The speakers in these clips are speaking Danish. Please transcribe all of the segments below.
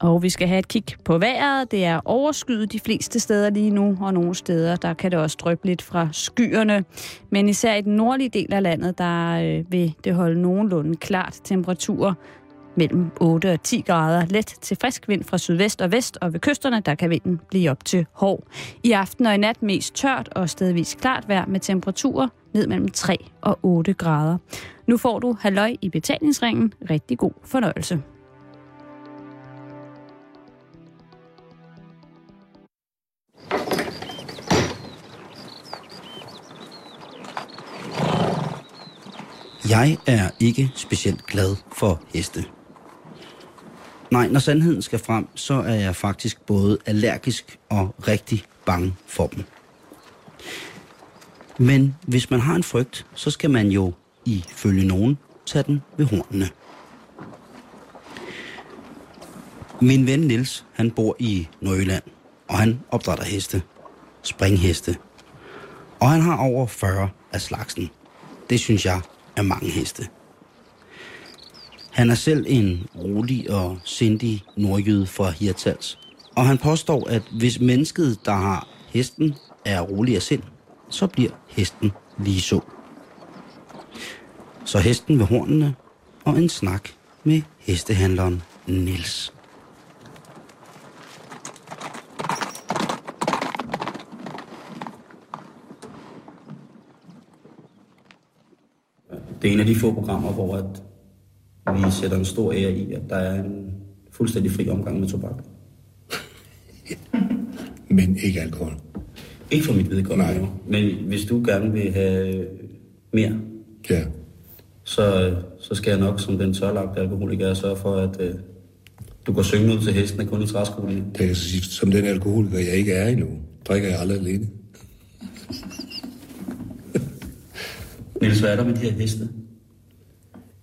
Og vi skal have et kig på vejret. Det er overskyet de fleste steder lige nu, og nogle steder, der kan det også drøbe lidt fra skyerne. Men især i den nordlige del af landet, der øh, vil det holde nogenlunde klart temperaturer mellem 8 og 10 grader. Let til frisk vind fra sydvest og vest, og ved kysterne, der kan vinden blive op til hård. I aften og i nat mest tørt og stedvis klart vejr med temperaturer ned mellem 3 og 8 grader. Nu får du halløj i betalingsringen. Rigtig god fornøjelse. Jeg er ikke specielt glad for heste. Nej, når sandheden skal frem, så er jeg faktisk både allergisk og rigtig bange for dem. Men hvis man har en frygt, så skal man jo ifølge nogen tage den ved hornene. Min ven Nils, han bor i Nordjylland, og han opdrætter heste. Springheste. Og han har over 40 af slagsen. Det synes jeg af mange heste. Han er selv en rolig og sindig nordjyde fra Hirtals. Og han påstår, at hvis mennesket, der har hesten, er rolig af sind, så bliver hesten lige så. Så hesten ved hornene og en snak med hestehandleren Nils. Det er en af de få programmer, hvor at vi sætter en stor ære i, at der er en fuldstændig fri omgang med tobak. Men ikke alkohol. Ikke for mit vedkommende. Nej. Men hvis du gerne vil have mere, Ja. så, så skal jeg nok som den tørlagte alkoholiker sørge for, at øh, du går synge ud til hesten kun i træskolen. Det kan jeg sige, som den alkoholiker, jeg ikke er endnu, drikker jeg aldrig alene. Niels, hvad er der med de her heste?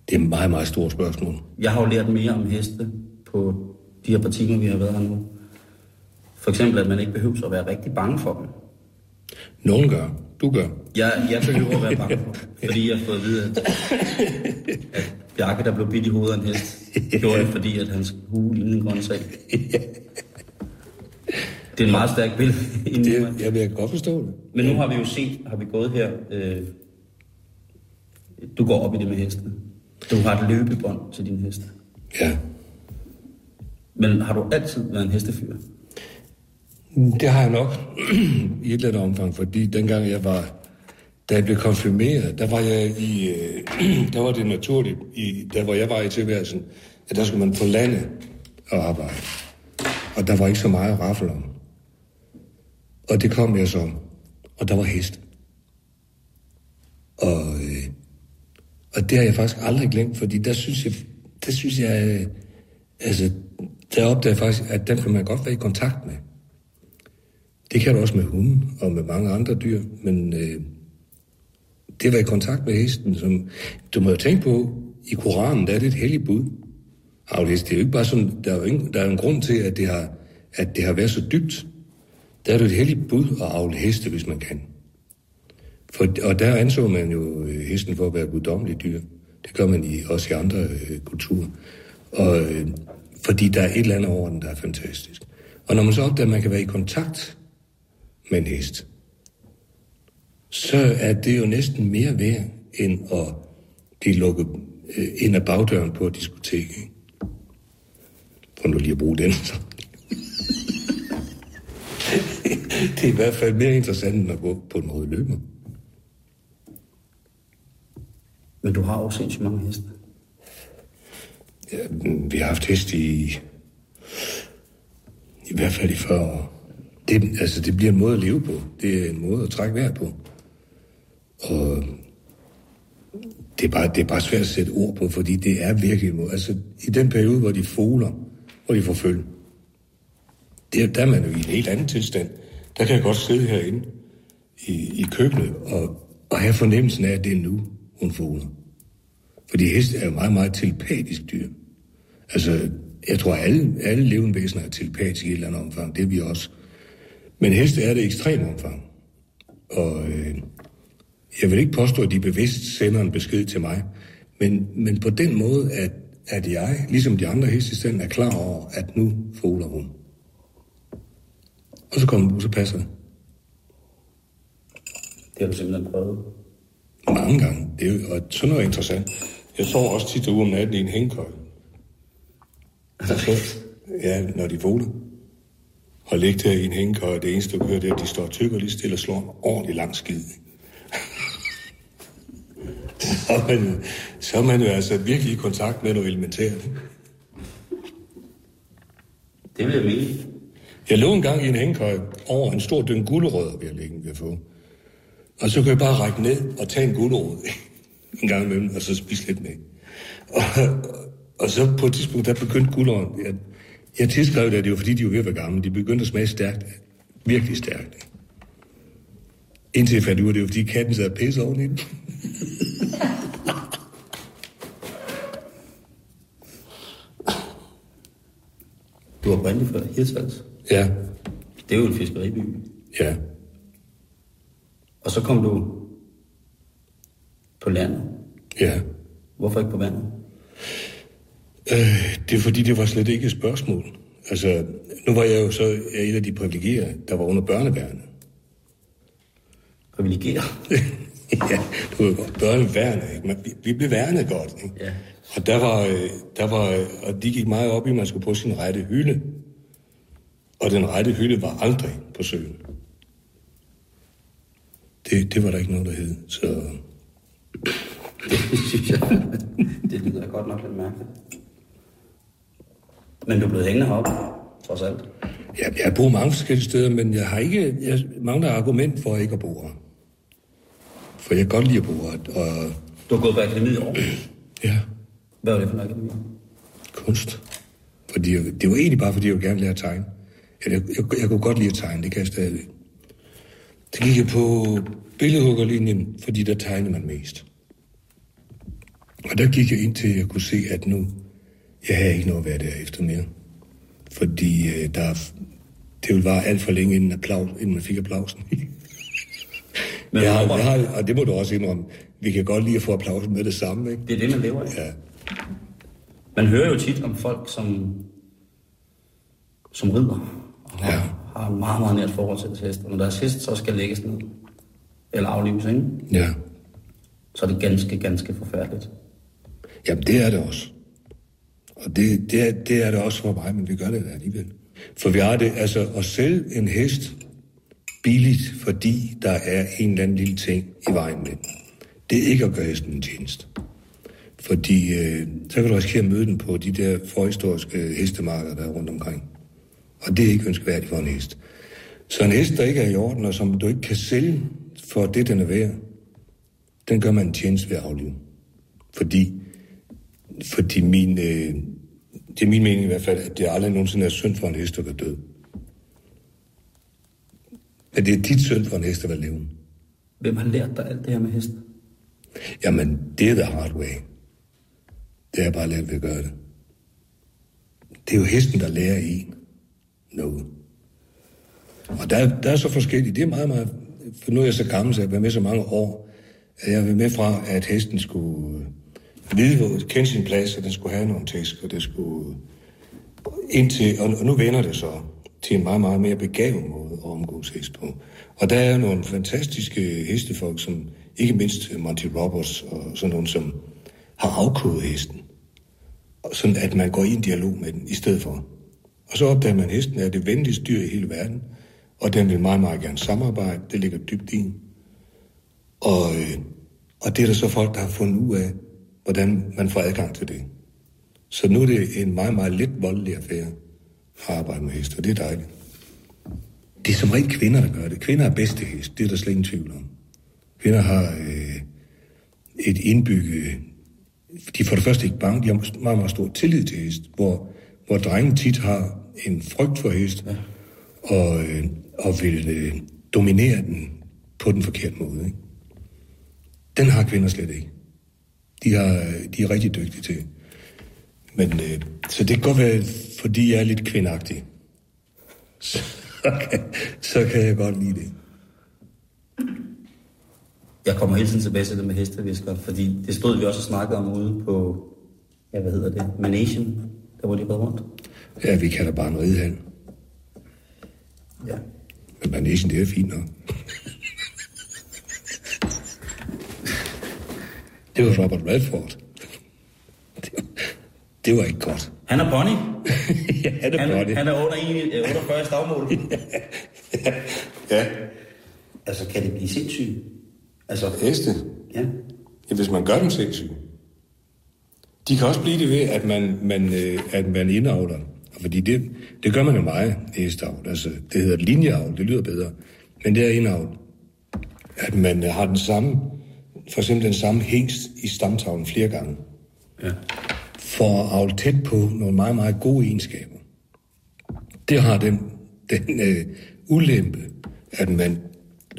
Det er et meget, meget stort spørgsmål. Jeg har jo lært mere om heste på de her par timer, vi har været her nu. For eksempel, at man ikke behøver at være rigtig bange for dem. Nogen gør. Du gør. Jeg, jeg behøver at være bange for dem, fordi jeg har fået at vide, at, at Bjarke, der blev bidt i hovedet af en hest, gjorde det, fordi at hans hue lignede en grøntsag. Det er en meget stærk billede. Det, jeg vil godt forstå det. Men nu har vi jo set, har vi gået her, øh, du går op i det med hestene. Du har et løbebånd til din heste. Ja. Men har du altid været en hestefyr? Det har jeg nok i et eller andet omfang, fordi dengang jeg var, da jeg blev konfirmeret, der var jeg i, øh, der var det naturligt, i, der hvor jeg var i tilværelsen, at der skulle man på landet og arbejde. Og der var ikke så meget raffel om. Og det kom jeg så, og der var hest. Og, øh, og det har jeg faktisk aldrig glemt, fordi der synes jeg, der synes jeg, øh, altså, der opdager jeg faktisk, at dem kan man godt være i kontakt med. Det kan du også med hunden og med mange andre dyr, men øh, det at være i kontakt med hesten, som du må jo tænke på, i Koranen, der er det et helligt bud. Aflæs, det er jo ikke bare sådan, der er jo ingen, der er jo en grund til, at det har, at det har været så dybt. Der er det et helligt bud at afle heste, hvis man kan. For, og der anså man jo øh, hesten for at være guddommelig dyr. Det gør man i, også i andre øh, kulturer. Og, øh, fordi der er et eller andet over den, der er fantastisk. Og når man så opdager, at man kan være i kontakt med en hest, så er det jo næsten mere værd, end at blive lukket øh, ind ad bagdøren på et diskotek. Ikke? For nu lige at bruge den. det er i hvert fald mere interessant, end at gå på en rød løber. Men du har jo sindssygt mange heste. Ja, vi har haft heste i, i hvert fald i 40 år. Det, altså, det bliver en måde at leve på. Det er en måde at trække vejr på. Og det er, bare, det er bare svært at sætte ord på, fordi det er virkelig en måde. Altså, i den periode, hvor de foler, hvor de får følge, det er, der er man jo i en helt anden tilstand. Der kan jeg godt sidde herinde i, i køkkenet og, og have fornemmelsen af, at det er nu, hun foler. Fordi hest er jo meget, meget telepatisk dyr. Altså, jeg tror, alle, alle levende væsener er telepatiske i et eller andet omfang. Det er vi også. Men heste er det i ekstrem omfang. Og øh, jeg vil ikke påstå, at de bevidst sender en besked til mig. Men, men på den måde, at, at jeg, ligesom de andre heste stedet, er klar over, at nu foler hun. Og så kommer du, så passer det. Det har du simpelthen prøvet. Mange gange. Det er jo, og sådan noget er interessant. Jeg sover også tit ude om natten i en hængekøj. Ja, når de foler. Og ligge der i en hængekøj, det eneste, du kan høre, det er, at de står tykker lige stille og slår en ordentlig lang skid. så, er man, så er man jo altså virkelig i kontakt med noget elementært. Det vil jeg mene. Jeg lå en gang i en hængekøj over en stor døn gulerødder, vi har liggende ved at få. Og så kunne jeg bare række ned og tage en gulerod en gang imellem, og så spise lidt med. Og, og så på et tidspunkt, der begyndte gulerødden, jeg, jeg tilskrev det, at det var fordi, de var ved at være gamle. De begyndte at smage stærkt. Virkelig stærkt. Indtil jeg fandt ud af, det var fordi katten sad og pisse oven i den. Du var oprindeligt fra Hirtshals. Ja, Det er jo en fiskeriby. ja. Og så kom du på landet. Ja. Hvorfor ikke på vandet? Øh, det er fordi, det var slet ikke et spørgsmål. Altså, nu var jeg jo så et af de privilegerede, der var under børneværende. Privilegeret. ja, du ved godt, børneværende, ikke? Men vi, vi blev værnet godt, ikke? Ja. Og der var, øh, der var, og de gik meget op i, at man skulle på sin rette hylde. Og den rette hylde var aldrig på søen. Det, det var der ikke noget, der hed. Så Det synes jeg, det lyder godt nok lidt mærkeligt. Men du er blevet hængende heroppe, trods alt. ja, jeg har boet mange forskellige steder, men jeg har ikke, jeg mangler argument for ikke at bo her. For jeg kan godt lide at bo her. Og Du har gået på akademiet år. ja, Hvad var det for en akademi? kunst. Fordi jeg, det var egentlig bare, fordi jeg ville gerne lære at tegne. Jeg, jeg, jeg, jeg kunne godt lide at tegne, det kan jeg stadig. Så gik jeg på billedhuggerlinjen, fordi der tegnede man mest. Og der gik jeg ind til, at jeg kunne se, at nu, jeg havde ikke noget at være der efter mere. Fordi øh, der, det ville vare alt for længe, inden, applaus, inden man fik applausen. Men jeg, har, jeg har, og det må du også indrømme, vi kan godt lide at få applausen med det samme, ikke? Det er det, man lever af. Ja. Man hører jo tit om folk, som, som rider. Og Ja. Har et meget, meget nært forhold til deres hest. Og når deres hest så skal lægges ned, eller aflives, ikke? ja. så er det ganske, ganske forfærdeligt. Jamen, det er det også. Og det, det, er, det er det også for mig, men vi gør det da alligevel. For vi har det, altså at sælge en hest billigt, fordi der er en eller anden lille ting i vejen med den. Det er ikke at gøre hesten en tjeneste. Fordi øh, så kan du risikere at møde den på de der forhistoriske hestemarkeder, der er rundt omkring. Og det er ikke ønskværdigt for en hest. Så en hest, der ikke er i orden, og som du ikke kan sælge for det, den er værd, den gør man en tjeneste ved at aflive. Fordi, fordi min, øh, det er min mening i hvert fald, at det aldrig nogensinde er synd for en hest at være død. Men det er dit synd for en hest at være levende. Hvem har lært dig alt det her med hest? Jamen, det er the hard way. Det har jeg bare lært ved at gøre det. Det er jo hesten, der lærer en noget. Og der, der er så forskelligt. Det er meget, meget... For nu er jeg så gammel, så jeg har været med så mange år, at jeg har været med fra, at hesten skulle vide, kende sin plads, og den skulle have nogle tæsk, og det skulle indtil, og, og nu vender det så til en meget, meget mere begavet måde at omgås hest på. Og der er nogle fantastiske hestefolk, som ikke mindst Monty Roberts og sådan nogle, som har afkodet hesten. Sådan at man går i en dialog med den i stedet for. Og så opdager man, at hesten er det venligste dyr i hele verden, og den vil meget, meget gerne samarbejde. Det ligger dybt i. Og, øh, og det er der så folk, der har fundet ud af, hvordan man får adgang til det. Så nu er det en meget, meget lidt voldelig affære at arbejde med heste, og det er dejligt. Det er som regel kvinder, der gør det. Kvinder er bedste hest, det er der slet ingen tvivl om. Kvinder har øh, et indbygget... De er for det første ikke bange, de har meget, meget stor tillid til hest, hvor, hvor drenge tit har en frygt for hest, ja. og, øh, og vil øh, dominere den på den forkerte måde. Ikke? Den har kvinder slet ikke. De, har, de er rigtig dygtige til. Men, øh, så det kan godt være, fordi jeg er lidt kvindagtig. Så kan, så kan jeg godt lide det. Jeg kommer hele tiden tilbage til det med hesteviskeren, fordi det stod vi også og snakkede om ude på ja, hvad hedder det, managen, der hvor de går rundt. Ja, vi kalder bare en ridehal. Ja. Men managen, det er fint nok. det var Robert Redford. Det var, det var ikke godt. Han er pony. ja, han er Han, pony. han er under i, øh, 48 stavmål. Ja, altså, kan det blive sindssygt? Altså, heste. ja. Ja, hvis man gør dem sindssyge. De kan også blive det ved, at man, man, øh, at man indavler. Fordi det, det gør man jo meget i hesteavl. Altså, det hedder linjeavl, det lyder bedre. Men det er indavl. At man øh, har den samme, for eksempel den samme hængst i stamtavlen flere gange. ja. For at avle tæt på nogle meget, meget gode egenskaber. Det har den, den øh, ulempe, at man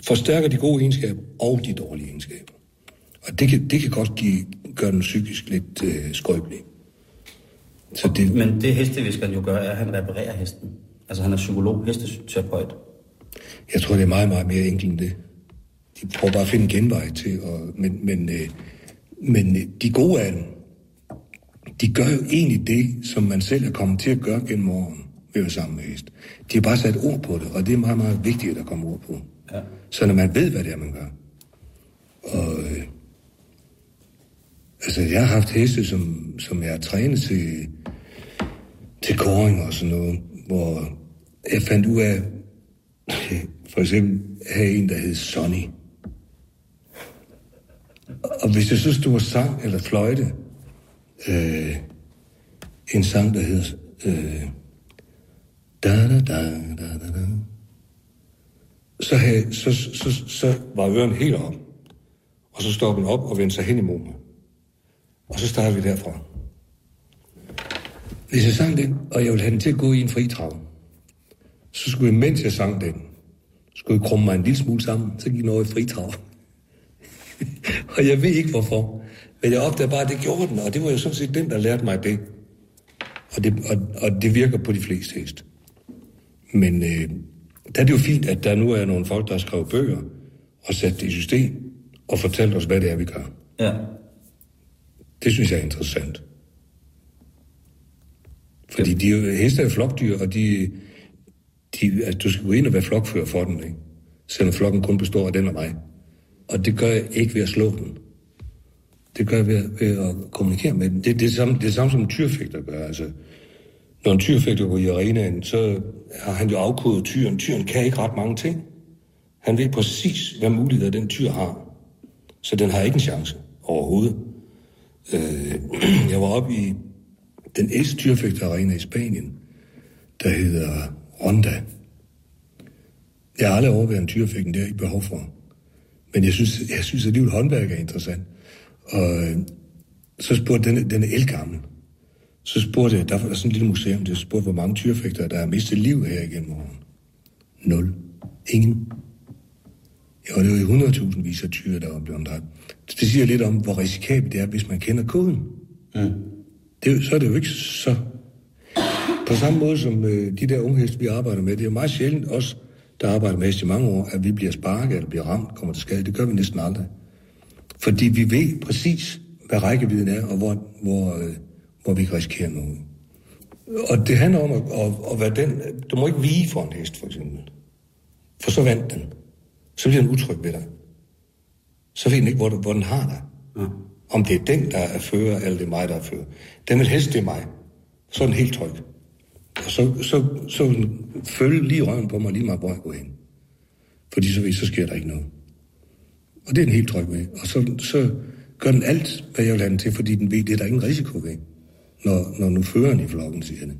forstærker de gode egenskaber og de dårlige egenskaber. Og det kan, det kan godt give, gøre den psykisk lidt øh, skrøbelig. Så det, Men det hesteviskeren jo gør, er, at han reparerer hesten. Altså, han er psykolog, hesteterapeut. jeg tror, det er meget, meget mere enkelt end det. De prøver bare at finde en genvej til, og, men, men, øh, men øh, de gode af dem, de gør jo egentlig det, som man selv er kommet til at gøre gennem årene ved at med hest. De har bare sat ord på det, og det er meget, meget vigtigt, at der kommer ord på. Ja. Så når man ved, hvad det er, man gør. Og øh, altså, jeg har haft heste, som, som jeg har trænet til, til koring og sådan noget, hvor jeg fandt ud af, for eksempel have en, der hed Sonny. Og hvis jeg så stod og sang eller fløjte, øh, en sang, der hedder øh, da da da da da da så, havde, så, så, så, så var øren helt op. Og så stoppede den op og vendte sig hen imod mig. Og så starter vi derfra. Hvis jeg sang den, og jeg ville have den til at gå i en fritrav, så skulle jeg, mens jeg sang den, skulle jeg krumme mig en lille smule sammen, så gik den over i fritrav. og jeg ved ikke hvorfor. Men jeg opdagede bare, at det gjorde den, og det var jo sådan set den, der lærte mig det. Og det, og, og det virker på de fleste heste. Men øh, der er det jo fint, at der nu er nogle folk, der har skrevet bøger og sat det i system og fortalt os, hvad det er, vi gør. Ja. Det synes jeg er interessant. Fordi de, er jo- heste er flokdyr, og de, de, altså, du skal gå ind og være flokfører for den, ikke? selvom flokken kun består af den og mig. Og det gør jeg ikke ved at slå den. Det gør jeg ved, ved at kommunikere med den. Det, det, er det, samme, det er samme som en tyrfægter gør. Altså, når en tyrfægter går i arenaen, så har han jo afkodet tyren. Tyren kan ikke ret mange ting. Han ved præcis, hvad muligheder den tyr har. Så den har ikke en chance overhovedet. Øh, jeg var oppe i den ældste tyrfægterarena i Spanien, der hedder Ronda. Jeg har aldrig overværet en tyrfægten, det har jeg ikke behov for. Men jeg synes, jeg synes at livet håndværk er interessant. Og øh, så spurgte den, den er elgammel. Så spurgte jeg, der var sådan et lille museum, der spurgte, hvor mange tyrefægter, der har mistet liv her igennem årene. Nul. Ingen. Ja, og det var jo 100.000 vis af tyre, der var blevet dræbt. Det siger lidt om, hvor risikabelt det er, hvis man kender koden. Mm. Det, jo- så er det jo ikke så... På samme måde som øh, de der unge heste, vi arbejder med, det er jo meget sjældent os, der arbejder med heste i mange år, at vi bliver sparket eller bliver ramt, kommer til skade. Det gør vi næsten aldrig. Fordi vi ved præcis, hvad rækkevidden er, og hvor, hvor, øh, hvor vi kan risikere noget. Og det handler om at, at, at være den... Du må ikke vige for en hest, for eksempel. For så vandt den. Så bliver den utryg ved dig. Så ved den ikke, hvor, hvor den har dig. Ja. Om det er den, der er fører, eller det er mig, der er fører. Den vil helst, det er mig. Så er den helt tryg. Og så, så, så vil den følge lige røven på mig, lige meget hvor jeg går hen. Fordi så, ved, så sker der ikke noget. Og det er den helt tryg ved. Og så, så gør den alt, hvad jeg vil have den til, fordi den ved, det er der ingen risiko ved. Når, når nu føreren i flokken siger det.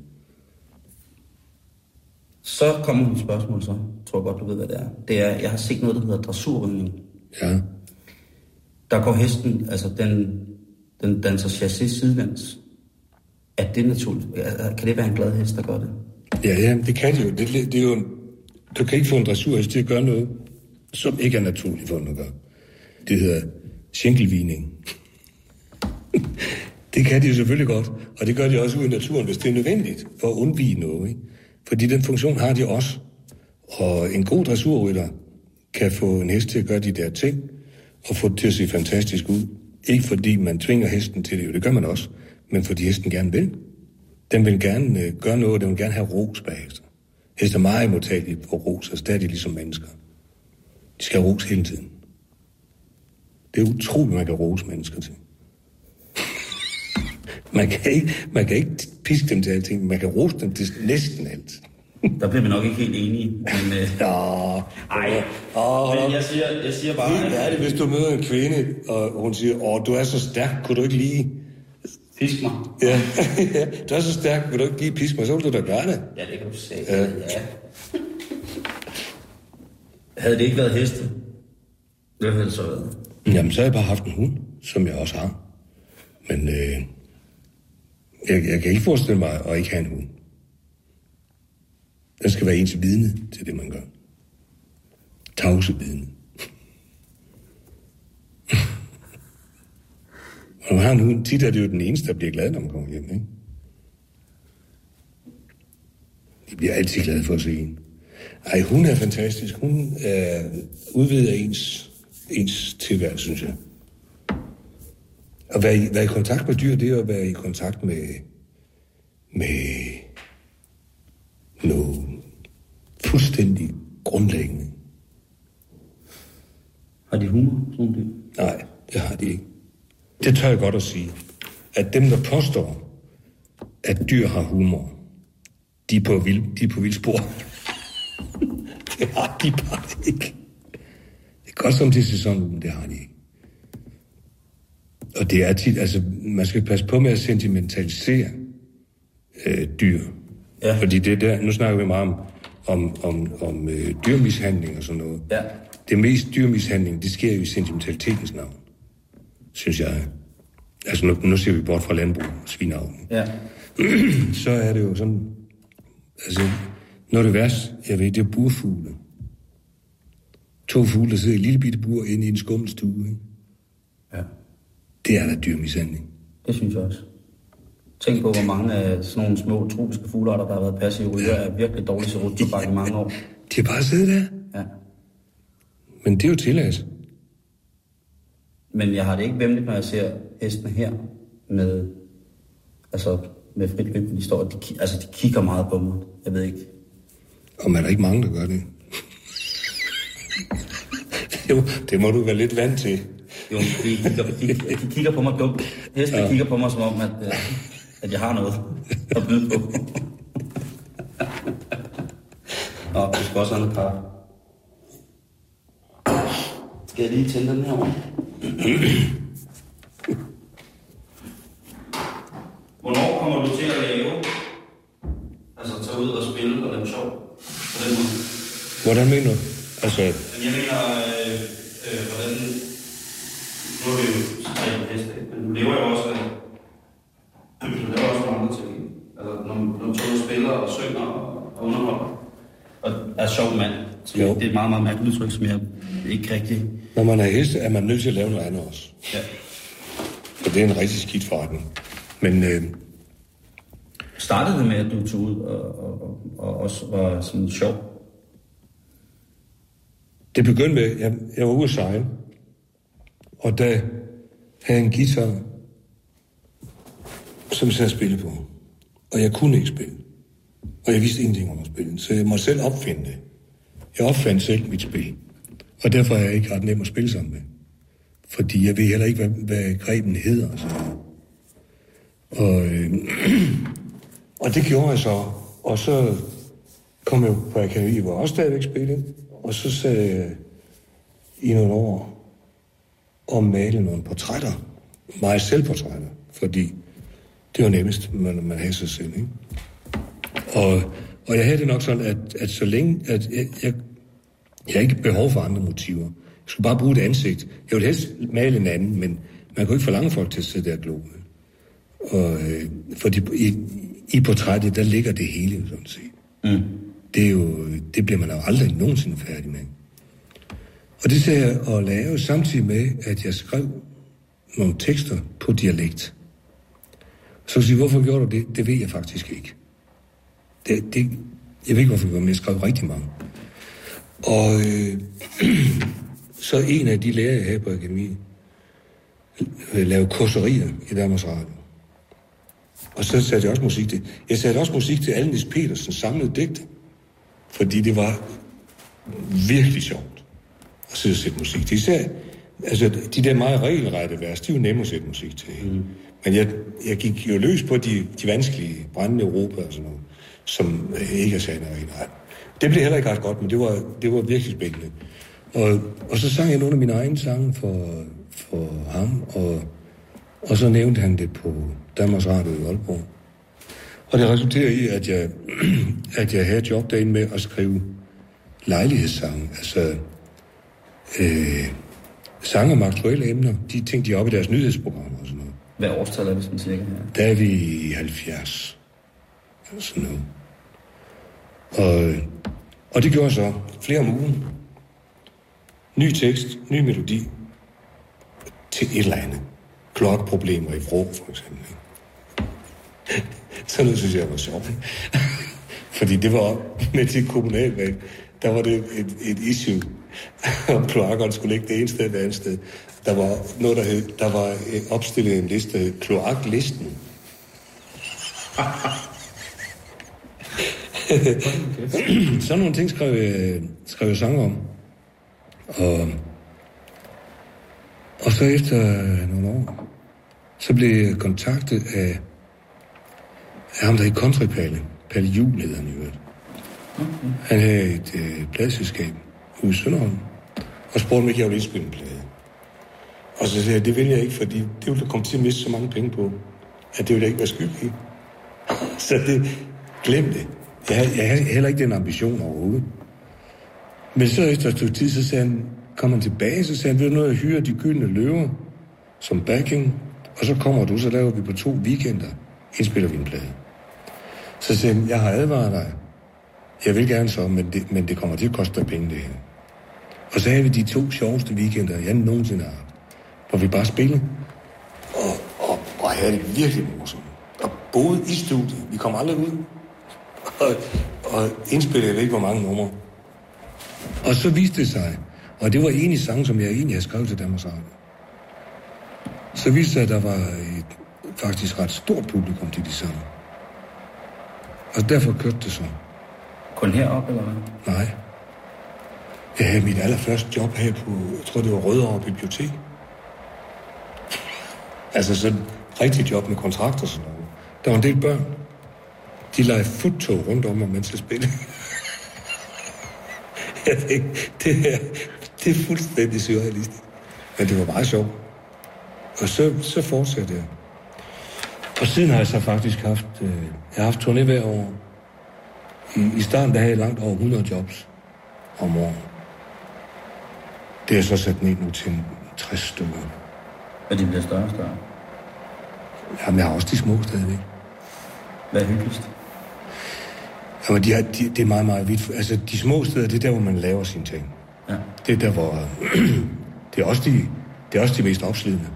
Så kommer mit spørgsmål så. Tror godt, du ved, hvad det er. Det er, jeg har set noget, der hedder dressurridning. Ja. Der går hesten, altså den, den danser chassis sidelæns. Er det naturligt? Kan det være en glad hest, der gør det? Ja, ja, det kan det jo. Det, det er jo du kan ikke få en dressurhest til at gøre noget, som ikke er naturligt for den at gøre. Det hedder skænkelvigning. det kan de jo selvfølgelig godt, og det gør de også ude i naturen, hvis det er nødvendigt for at undvige noget. Ikke? Fordi den funktion har de også. Og en god dressurrytter kan få en hest til at gøre de der ting, og få det til at se fantastisk ud. Ikke fordi man tvinger hesten til det, jo det gør man også, men fordi hesten gerne vil. Den vil gerne øh, gøre noget, den vil gerne have ros bagefter. Heste er meget modtagelige på ros, altså der er de ligesom mennesker. De skal have ros hele tiden. Det er utroligt, man kan rose mennesker til. man, kan ikke, man kan ikke piske dem til alting, man kan rose dem til næsten alt. Der bliver vi nok ikke helt enige, men... Øh, Ja, ej, Åh, men jeg siger, jeg siger bare... Helt ærligt, hvis du møder en kvinde, og hun siger, åh, du er så stærk, kunne du ikke lige... Fisk mig. Ja, du er så stærk, vil du ikke lige piske mig, så vil du da gøre det. Ja, det kan du sige. Ja. ja. Havde det ikke været heste, hvad havde det så været? Jamen, så har jeg bare haft en hund, som jeg også har. Men øh, jeg, jeg kan ikke forestille mig at ikke have en hund. Der skal være ens vidne til det, man gør. Tavse vidne. Når man har en hund, tit er det jo den eneste, der bliver glad, når man kommer hjem, ikke? De bliver altid glade for at se en. Ej, hun er fantastisk. Hun øh, udvider ens, ens tilværelse, synes jeg. At være i, være i kontakt med dyr, det er at være i kontakt med, med noget fuldstændig grundlæggende. Har de humor, sådan dyr? Nej, det har de ikke. Det tør jeg godt at sige. At dem, der påstår, at dyr har humor, de er på vild, de er på vild spor. det har de bare ikke. Det er godt som til sæsonen, men det har de ikke. Og det er tit, altså, man skal passe på med at sentimentalisere øh, dyr. Ja. Fordi det er der, nu snakker vi meget om, om, om, om øh, dyrmishandling og sådan noget. Ja. Det mest dyrmishandling, det sker jo i sentimentalitetens navn, synes jeg. Altså nu, nu ser vi bort fra landbrug og svinavn. Ja. Så er det jo sådan, altså, når det værst, jeg ved, det er burfugle. To fugle, der sidder i et lille bitte bur inde i en skummelstue, ikke? ja. Det er da dyrmishandling. Det synes jeg også. Tænk på, hvor mange af sådan nogle små tropiske fuglearter, der har været passive ryger, er virkelig dårligt til rutobak i mange år. De har bare siddet der. Ja. Men det er jo tilladt. Men jeg har det ikke vemmeligt, når jeg ser hestene her med, altså med frit løb, de står, de, altså de kigger meget på mig. Jeg ved ikke. Og man er der ikke mange, der gør det. jo, det må du være lidt vant til. Jo, de kigger, de, de kigger på mig dumt. Hestene ja. kigger på mig som om, at, øh, at jeg har noget at byde på. Nå, du skal også have noget kaffe. Skal jeg lige tænde den her over? Hvornår kommer du til at lave? Altså tage ud og spille og lave sjov på den måde? Hvordan mener du? Altså, jeg mener, øh, øh, hvordan... Nu er vi jo tre på heste, men du lever jo også af... Du laver også nogle andre ting. Altså, når, når du tager ud og spiller og synger og, underholder. Og er sjov mand. Som, Jo. det er et meget, meget mærkeligt udtryk, som jeg ikke rigtig... når man er heste, er man nødt til at lave noget andet også. Ja. For det er en rigtig skidt forretning. Men øh, Startede det med, at du tog ud og, og, og, og også var sådan sjov? det begyndte med, jeg, jeg var ude at sejle, og der havde jeg en guitar, som jeg og spille på. Og jeg kunne ikke spille. Og jeg vidste ingenting om at spille, så jeg måtte selv opfinde det. Jeg opfandt selv mit spil. Og derfor er jeg ikke ret nem at spille sammen med. Fordi jeg ved heller ikke, hvad, hvad greben hedder. Så. Og, øh, og det gjorde jeg så. Og så kom jeg på akademi, hvor jeg også stadigvæk spillede. Og så sagde jeg i nogle år og male nogle portrætter. Meget selvportrætter. Fordi det var nemmest, når man havde sig selv. Ikke? Og, og jeg havde det nok sådan, at, at så længe, at jeg, jeg, jeg har ikke behov for andre motiver. Jeg skulle bare bruge et ansigt. Jeg ville helst male en anden, men man kunne ikke forlange folk til at sidde der og glo. Og, øh, fordi i, i portrættet, der ligger det hele, sådan set. Mm. Det, er jo, det bliver man jo aldrig nogensinde færdig med. Og det ser jeg og lave samtidig med, at jeg skrev nogle tekster på dialekt. Så siger hvorfor gjorde du det? Det ved jeg faktisk ikke. Det, det, jeg ved ikke, hvorfor jeg gjorde, men jeg skrev rigtig mange. Og øh, så en af de lærere, jeg havde på akademiet, øh, lavede kurserier i Danmarks Radio. Og så satte jeg også musik til. Jeg satte også musik til Alnis Petersens samlede digte. Fordi det var virkelig sjovt at sidde og sætte musik til. Især, altså, de der meget regelrette vers, de er jo nemme at sætte musik til. Mm. Men jeg, jeg gik jo løs på de, de vanskelige brændende Europa og sådan noget, som øh, ikke er særlig nej. Det blev heller ikke ret godt, men det var, det var virkelig spændende. Og, og så sang jeg nogle af mine egne sange for, for ham, og, og så nævnte han det på Danmarks Radio i Aalborg. Og det resulterer i, at jeg, at jeg havde job derinde med at skrive lejlighedssange, altså øh, sange om aktuelle emner, de ting, de op i deres nyhedsprogrammer. Hvad årstal er vi sådan cirka her? Der er vi i 70. Eller Sådan noget. Og, og det gjorde jeg så flere om ugen. Ny tekst, ny melodi til et eller andet. Klokproblemer i Vrå, for eksempel. Sådan noget synes jeg var sjovt. Fordi det var med til kommunalvalg, der var det et, et issue, Og kloakkerne skulle ligge det ene sted det andet sted. Der var noget, der hed, der var opstillet en liste, der hed kloaklisten. Sådan nogle ting skrev jeg, skrev jeg sange om. Og, og så efter nogle år, så blev jeg kontaktet af, af ham, der hed Kontripalle. Palle Jul hedder han i øvrigt. Han havde et øh, pladselskab ude i Sønderholm, og spurgte mig, ikke jeg ville indspille en plade. Og så siger jeg, det vil jeg ikke, fordi det ville komme til at miste så mange penge på, at det ville jeg ikke være skyld i. så det, glem det. Jeg, havde- jeg havde heller ikke den ambition overhovedet. Men så efter et stykke tid, så sagde han, kom han tilbage, så sagde han, vil du noget at hyre de gyldne løver som backing, og så kommer du, så laver vi på to weekender, indspiller vi en plade. Så sagde han, jeg har advaret dig. Jeg vil gerne så, men det, men det kommer til at koste dig penge, det her. Og så havde vi de to sjoveste weekender, jeg nogensinde har haft, hvor vi bare spillede. Og, og, og havde det virkelig morsomt. Og boede i studiet. Vi kom aldrig ud. Og, og indspillede jeg ikke, hvor mange numre. Og så viste det sig, og det var en i sang, som jeg egentlig havde skrevet til Danmarks Radio. Så viste det sig, at der var et faktisk ret stort publikum til de sange. Og derfor kørte det så. Kun heroppe, eller hvad? Nej. Jeg havde mit allerførste job her på, jeg tror det var Rødovre Bibliotek. Altså sådan et job med kontrakter og sådan noget. Der var en del børn. De legede futtog rundt om mig, mens jeg spillede. jeg tænkte, det er, det er fuldstændig surrealistisk. Men det var meget sjovt. Og så, så fortsatte jeg. Og siden har jeg så faktisk haft, øh, jeg har haft turné hver år. I, I starten der havde jeg langt over 100 jobs om året. Det er så sat ned nu til 60 stykker. Og de bliver større og større. Jamen, jeg har også de små stadigvæk. Hvad er hyggeligst? Jamen, de har, de, det er meget, meget vidt. Altså, de små steder, det er der, hvor man laver sine ting. Ja. Det er der, hvor... det, er også de, det er også de mest opslidende.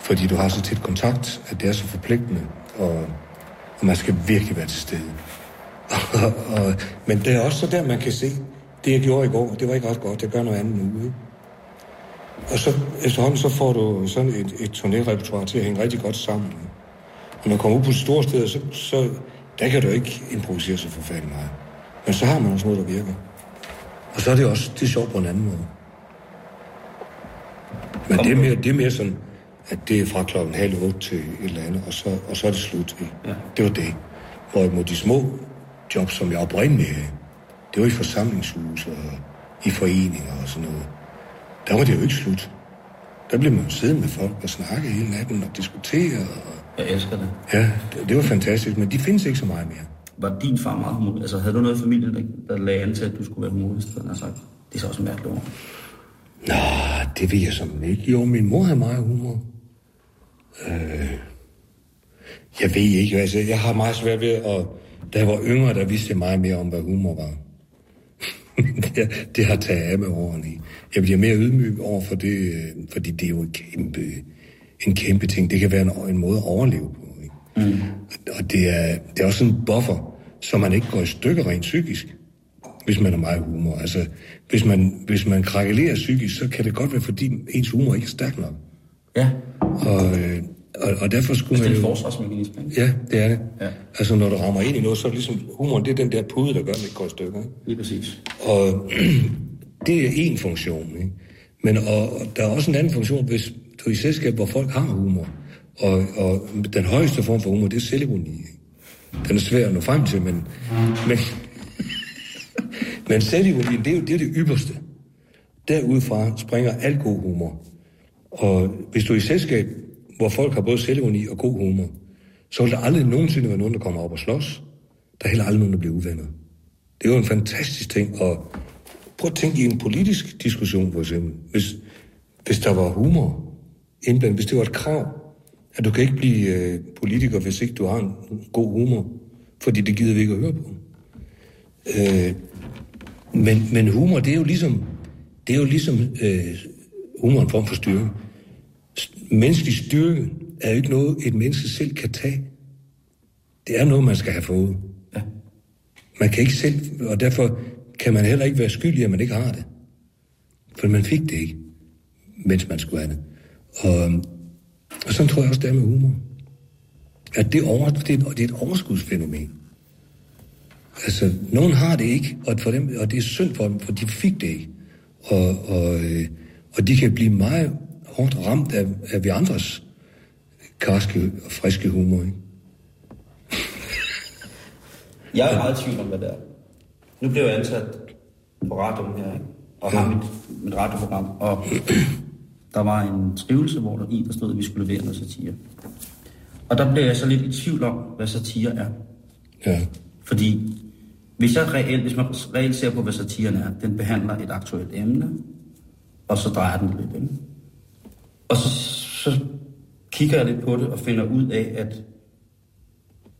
Fordi du har så tæt kontakt, at det er så forpligtende, og, og man skal virkelig være til stede. og, og, men det er også så der, man kan se, det jeg gjorde i går, det var ikke ret godt, jeg gør noget andet nu. Ikke? Og så efterhånden så får du sådan et, et turnérepertoire til at hænge rigtig godt sammen. Når man kommer ud på store steder, så, så der kan du ikke improvisere så forfærdeligt meget. Men så har man også noget, der virker. Og så er det også det er sjovt på en anden måde. Men det er, mere, det er mere sådan, at det er fra klokken halv otte til et eller andet, og så, og så er det slut. Ja. Det var det. Hvorimod de små jobs, som jeg oprindeligt havde, det var i forsamlingshus og i foreninger og sådan noget. Der var det jo ikke slut. Der blev man jo siddet med folk og snakke hele natten og diskutere. Og, Jeg elsker det. ja, det, det var fantastisk, men de findes ikke så meget mere. Var din far meget humorist? Altså, havde du noget i familien, der, der lagde an til, at du skulle være humorist? Den har sagt. Det er så også mærkeligt ord. Nå, det ved jeg som ikke. Jo, min mor havde meget humor. Øh, jeg ved ikke, altså, jeg har meget svært ved at... Da jeg var yngre, der vidste jeg meget mere om, hvad humor var. det, det har taget af med årene. Jeg bliver mere ydmyg over for det, øh, fordi det er jo en kæmpe, en kæmpe ting. Det kan være en, en måde at overleve på. Ikke? Mm. Og det er, det er også en buffer, så man ikke går i stykker rent psykisk hvis man er meget humor. Altså, hvis man, hvis man krakelerer psykisk, så kan det godt være, fordi ens humor ikke er stærk nok. Ja. Og, øh, og, og derfor skulle Altså, det er en forsvarsmekanisme, ikke? Ja, det er det. Ja. Altså, når du rammer ind i noget, så er det ligesom humoren, det er den der pude, der gør, at det ikke går i stykker. Ikke? Lige præcis. Og det er en funktion. Ikke? Men og, der er også en anden funktion, hvis du er i selskab, hvor folk har humor. Og, og den højeste form for humor, det er selvironi. Den er svær at nå frem til, men, men, men selvironi, det er jo det, er det ypperste. Derudfra springer al god humor. Og hvis du er i selskab, hvor folk har både selvironi og god humor, så vil der aldrig nogensinde være nogen, der kommer op og slås. Der er heller aldrig nogen, der bliver uvenner. Det er jo en fantastisk ting. Og prøv at tænke i en politisk diskussion, for eksempel. Hvis, hvis der var humor indblandet, hvis det var et krav, at du kan ikke blive øh, politiker, hvis ikke du har en god humor, fordi det gider vi ikke at høre på. Øh, men, men humor, det er jo ligesom, det er jo ligesom øh, humor en form for styrke. Menneskelig styrke er jo ikke noget, et menneske selv kan tage. Det er noget, man skal have fået. Ja. Man kan ikke selv, og derfor kan man heller ikke være skyldig, at man ikke har det. For man fik det ikke, mens man skulle have det. Og, og sådan tror jeg også, det er med humor. At det, over, det, er, det er et overskudsfænomen. Altså, nogen har det ikke, og, for dem, og det er synd for dem, for de fik det ikke. Og, og, øh, og de kan blive meget hårdt ramt af, af vi andres karske og friske humor. Ikke? Jeg er meget i tvivl om, hvad det er. Nu blev jeg ansat på radioen her, ikke? og har mit, mit radioprogram, og der var en skrivelse, hvor der i, der stod, at vi skulle levere noget satire. Og der blev jeg så lidt i tvivl om, hvad satire er. Ja. Fordi hvis, jeg reelt, hvis man reelt ser på, hvad satiren er, den behandler et aktuelt emne, og så drejer den lidt. Ikke? Og så, så kigger jeg lidt på det og finder ud af, at,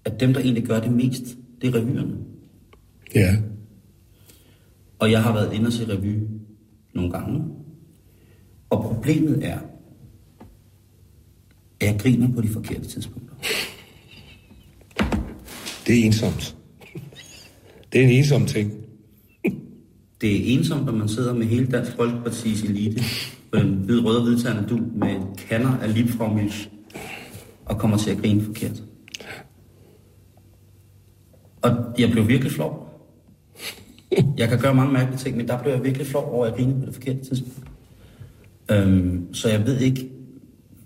at dem, der egentlig gør det mest, det er revyerne. Ja. Og jeg har været inde og se revy nogle gange. Og problemet er, at jeg griner på de forkerte tidspunkter. Det er ensomt. Det er en ensom ting. Det er ensomt, når man sidder med hele Dansk Folkeparti's elite på en hvid rød hvidtagende du med kander af lipfromys og kommer til at grine forkert. Og jeg blev virkelig flov. Jeg kan gøre mange mærkelige ting, men der blev jeg virkelig flov over at grine på det forkerte tidspunkt. Øhm, så jeg ved ikke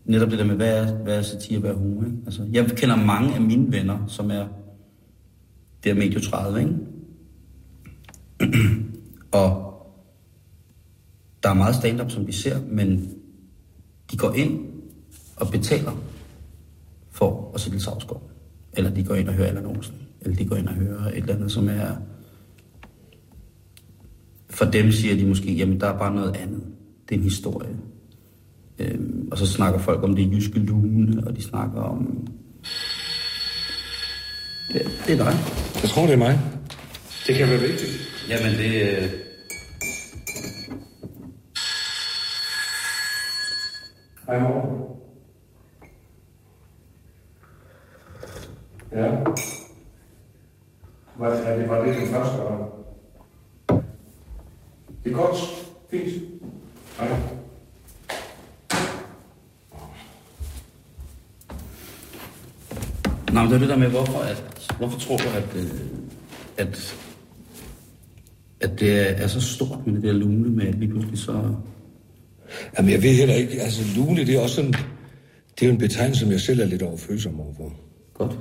netop det der med, hvad er, hvad er satire, hvad er humor. Ikke? Altså, jeg kender mange af mine venner, som er der medio 30, ikke? og der er meget stand-up, som vi ser, men de går ind og betaler for at se Savsgaard. Eller de går ind og hører Allan Olsen. Eller de går ind og hører et eller andet, som er... For dem siger de måske, jamen der er bare noget andet. Det er en historie. Øhm, og så snakker folk om det jyske lune, og de snakker om... Det, det er dig. Jeg tror, det er mig. Det kan være vigtigt. Jamen det... øh, Hej, morgen. Ja. Var, er det, var det den første gang? Det er godt. Fint. Hej. Nej, men det er det der med, hvorfor, at, hvorfor tror du, at, øh, at, at det er så stort med det der lune med, at lige pludselig så... Jamen, jeg ved heller ikke. Altså, lune, det er også sådan... Det er jo en betegnelse, som jeg selv er lidt overfølsom overfor. Godt.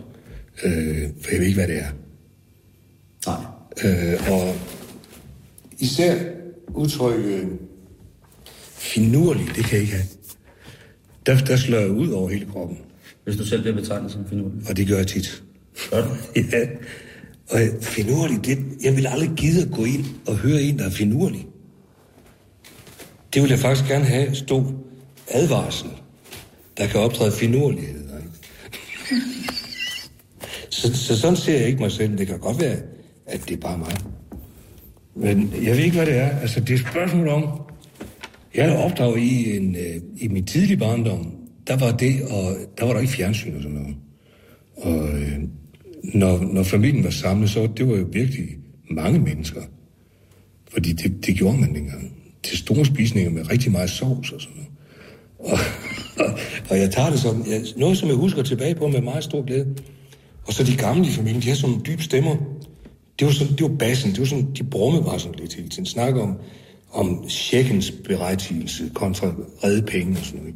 Øh, for jeg ved ikke, hvad det er. Nej. Øh, og især udtrykket finurlig, det kan jeg ikke have. Der, der slår jeg ud over hele kroppen, Hvis du selv bliver betegnet som finurlig. og det gør jeg tit. Gør du? ja. Og finurlig, det, jeg vil aldrig gide at gå ind og høre en, der er finurlig. Det vil jeg faktisk gerne have stå advarsel, der kan optræde finurlighed. Ikke? så, så sådan ser jeg ikke mig selv. Det kan godt være, at det er bare mig. Men jeg ved ikke, hvad det er. Altså, det er et spørgsmål om... Jeg er opdraget i, en, øh, i min tidlige barndom, der var det, og der var der ikke fjernsyn og sådan noget. Og øh, når, når familien var samlet, så det var jo virkelig mange mennesker. Fordi det, det gjorde man dengang. Til store spisninger med rigtig meget sovs og sådan noget. Og, og jeg tager det som jeg, noget, som jeg husker tilbage på med meget stor glæde. Og så de gamle i familien, de har sådan nogle dybe stemmer. Det var, sådan, det var bassen, det var sådan, de brumme var sådan lidt hele tiden. Snakker om, om tjekkens berettigelse kontra redepenge og sådan noget.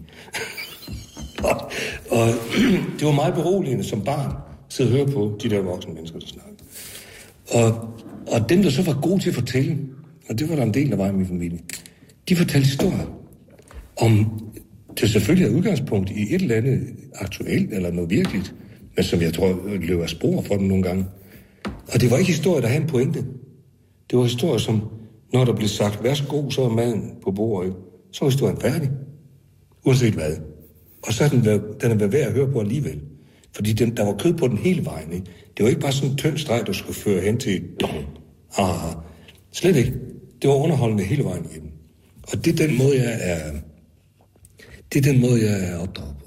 og, og det var meget beroligende som barn, at sidde og høre på de der voksne mennesker, der snakkede. Og, og dem, der så var gode til at fortælle, og det var der en del, der var i min familie, de fortalte historier om, det selvfølgelig er udgangspunkt i et eller andet aktuelt eller noget virkeligt, men som jeg tror løber spor for dem nogle gange. Og det var ikke historie, der havde en pointe. Det var historie, som, når der blev sagt, værsgo, så er maden på bordet, så er historien færdig. Uanset hvad. Og så er den, den er værd at høre på alligevel. Fordi den, der var kød på den hele vejen. Ikke? Det var ikke bare sådan en tynd streg, der skulle føre hen til dong. Ah, ah, ah. slet ikke. Det var underholdende hele vejen igennem. Og det er den måde, jeg er... Det er den måde, jeg er opdraget på.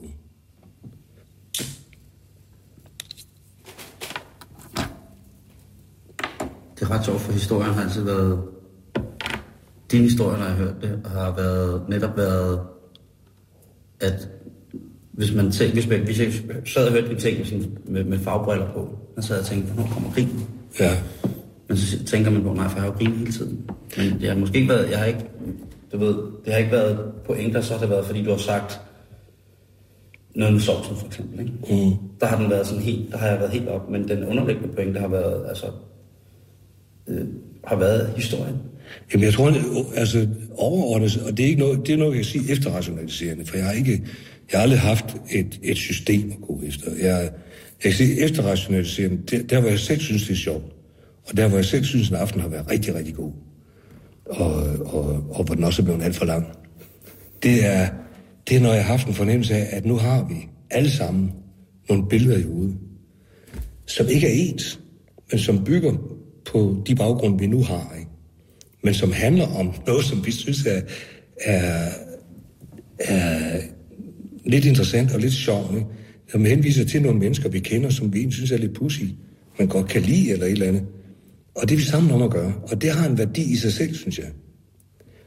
Det er ret sjovt, for historien har altid været... Din historie, når jeg har hørt det, har været, netop været, at hvis man tænker, hvis, man, hvis jeg sad og hørte de ting med, med, med fagbriller på, så sad jeg og tænkte, hvornår kommer krigen? Ja. Men så tænker man på, nej, for jeg har jo grinet hele tiden. Men jeg har måske ikke været, jeg har ikke, du ved, det har ikke været pointer, så har det været, fordi du har sagt noget med sovsen for eksempel. Ikke? Mm. Der har den været sådan helt, der har jeg været helt op, men den underliggende pointe har været, altså, øh, har været historien. Jamen, jeg tror, altså overordnet, og det er ikke noget, det er noget, jeg kan sige efterrationaliserende, for jeg har ikke, jeg har aldrig haft et, et system at gå efter. Jeg, jeg kan sige efterrationaliserende, der, der hvor jeg selv synes, det er sjovt, og der hvor jeg selv synes, at aften har været rigtig, rigtig god, og, og, og hvor den også er blevet alt for lang, det er, det er, når jeg har haft en fornemmelse af, at nu har vi alle sammen nogle billeder i hovedet, som ikke er ens, men som bygger på de baggrund, vi nu har, ikke? men som handler om noget, som vi synes er, er, er lidt interessant og lidt sjovt. Ikke? Som henviser til nogle mennesker, vi kender, som vi synes er lidt pussy, man godt kan lide eller et eller andet. Og det er vi sammen om at gøre. Og det har en værdi i sig selv, synes jeg.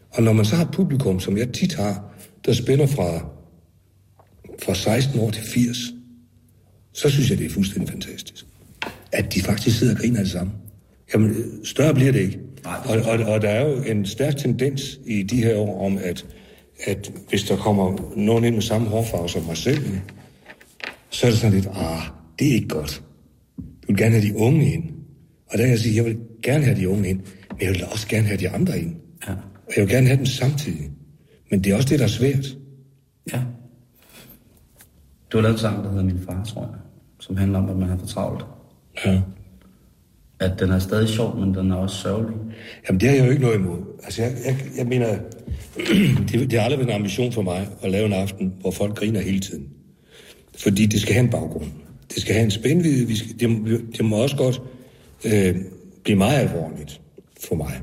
Og når man så har publikum, som jeg tit har, der spænder fra, fra 16 år til 80, så synes jeg, det er fuldstændig fantastisk. At de faktisk sidder og griner af det samme. Jamen, større bliver det ikke. Og, og, og der er jo en stærk tendens i de her år om, at, at hvis der kommer nogen ind med samme hårfarve som mig selv, så er det sådan lidt, ah, det er ikke godt. Du vil gerne have de unge ind. Og der kan jeg sige, jeg vil gerne have de unge ind, men jeg vil også gerne have de andre ind. Ja. Og jeg vil gerne have dem samtidig. Men det er også det, der er svært. Ja. Du har lavet en sang, der hedder Min far, tror jeg, som handler om, at man har for travlt. Ja. At den er stadig sjov, men den er også sørgelig. Jamen, det har jeg jo ikke noget imod. Altså, jeg, jeg, jeg mener, det, det har aldrig været en ambition for mig at lave en aften, hvor folk griner hele tiden. Fordi det skal have en baggrund. Det skal have en spændvidde. Vi skal, det, det må også godt øh, blive meget alvorligt for mig.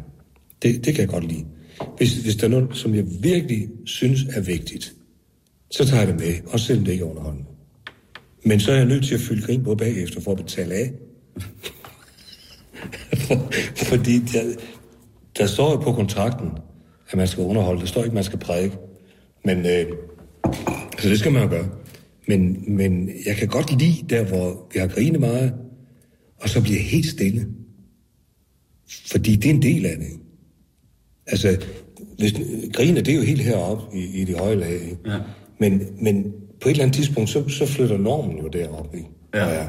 Det, det kan jeg godt lide. Hvis, hvis der er noget, som jeg virkelig synes er vigtigt, så tager jeg det med, også selvom det ikke er underholdende. Men så er jeg nødt til at fylde grin på bagefter for at betale af. Fordi der, der står jo på kontrakten, at man skal underholde. Der står ikke, at man skal prædike. Men, øh, så det skal man jo gøre. Men, men jeg kan godt lide der, hvor vi har grinet meget, og så bliver helt stille. Fordi det er en del af det. Altså, hvis, griner, det er jo helt heroppe i, i de høje lag. Ikke? Ja. Men, men på et eller andet tidspunkt, så, så flytter normen jo derop. Ikke? Ja. Og, ja.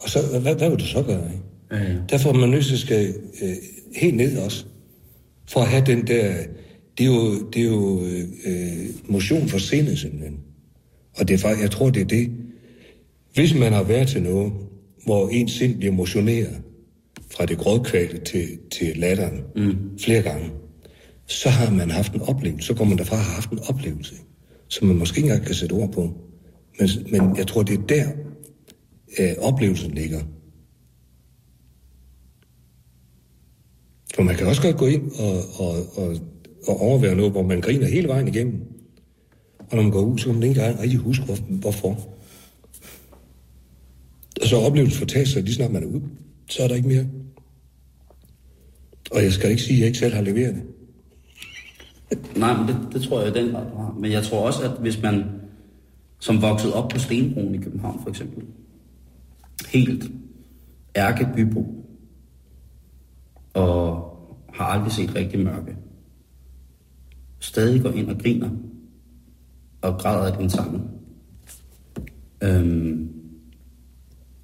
og så, hvad, hvad vil du så gøre? Ikke? Ja, ja. Derfor er man nødt til at skal øh, helt ned også. For at have den der... Det er jo, det er jo øh, motion for sindet, simpelthen. Og det er faktisk, jeg tror, det er det. Hvis man har været til noget, hvor ens sind bliver motioneret fra det grådkvalte til, til latteren mm. flere gange, så har man haft en oplevelse. Så går man derfra og har haft en oplevelse, som man måske ikke engang kan sætte ord på. Men, men jeg tror, det er der, øh, oplevelsen ligger. For man kan også godt gå ind og, og, og, og overvære noget, hvor man griner hele vejen igennem. Og når man går ud, så kan man ikke engang rigtig huske, hvor, hvorfor. Og så oplevelsen fortager sig, lige snart man er ude, så er der ikke mere. Og jeg skal ikke sige, at jeg ikke selv har leveret det. Nej, men det, det tror jeg i den grad, du har. Men jeg tror også, at hvis man som voksede op på Stenbroen i København for eksempel, helt ærkebybo, og har aldrig set rigtig mørke, stadig går ind og griner, og græder af din sammen, øhm,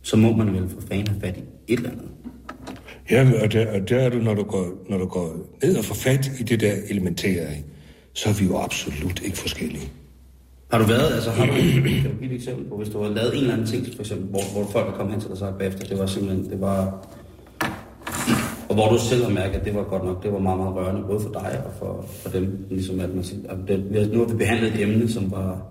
så må man vel for fanden have fat i et eller andet. Ja, og der, og der er du, når du, går, når du går ned og får fat i det der elementære, så er vi jo absolut ikke forskellige. Har du været, altså har du, kan du give et eksempel på, hvis du har lavet en eller anden ting, for eksempel, hvor, hvor folk er kommet hen til dig og sagt bagefter, det var simpelthen, det var, og hvor du selv har mærket, at det var godt nok, det var meget, meget rørende, både for dig og for, for dem, ligesom at man siger, at det, nu har vi behandlet et emne, som var,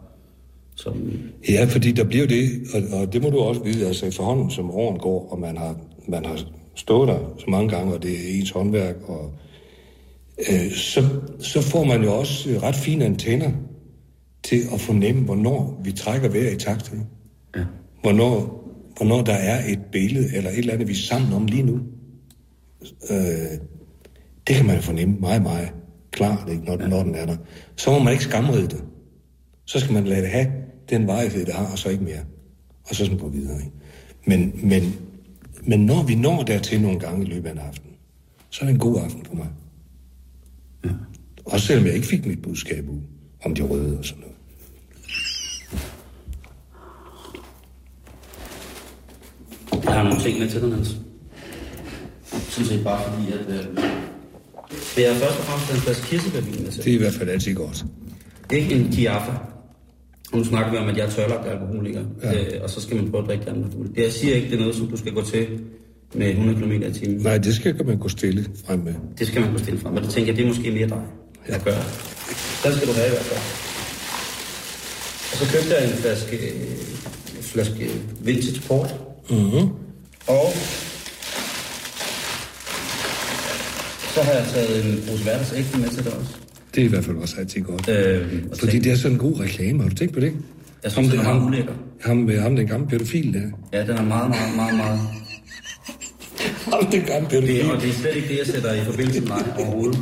som... Ja, fordi der bliver det, og, og det må du også vide, altså efterhånden som åren går, og man har, man har stået der så mange gange, og det er ens håndværk, og øh, så, så får man jo også ret fine antenner til at fornemme, hvornår vi trækker vejret i takt. Ja. Hvornår, hvornår der er et billede, eller et eller andet, vi er sammen om lige nu. Øh, det kan man jo fornemme meget, meget klart, ikke, når, ja. når den er der. Så må man ikke skamrede det. Så skal man lade det have den vejhed, det har, og så ikke mere. Og så sådan gå videre. Ikke? Men, men, men når vi når dertil nogle gange i løbet af en aften, så er det en god aften for mig. Ja. Også selvom jeg ikke fik mit budskab ud om de røde og sådan noget. Jeg har nogle ting med til dig, Niels. Sådan set bare fordi, at... Øh, det er først og fremmest en flaske kirsebærvin, jeg Det er i hvert fald altid godt. Ikke en Kiaffa. Nu snakker vi om, at jeg er tørlagt alkoholiker, Ja. ja. øh, og så skal man prøve at drikke andet. Det, jeg siger ikke, det er noget, som du skal gå til med 100 km i timen. Nej, det skal man gå stille frem med. Det skal man gå stille frem, men det tænker jeg, det er måske mere dig, at gøre. Den skal du have i hvert fald. Og så købte jeg en flaske, en flaske vintage port. Mm-hmm. Og så har jeg taget en pose hverdagsægte med til dig også. Det er i hvert fald også altid godt. Øh, Fordi det er sådan en god reklame. Har du tænkt på det? Jeg synes, den er meget ulækker. ham, med ham, den gamle pædofil der. Ja, den er meget, meget, meget, meget... Ham, den gamle Det, pædofil. og det er slet ikke det, jeg sætter i forbindelse med dig overhovedet.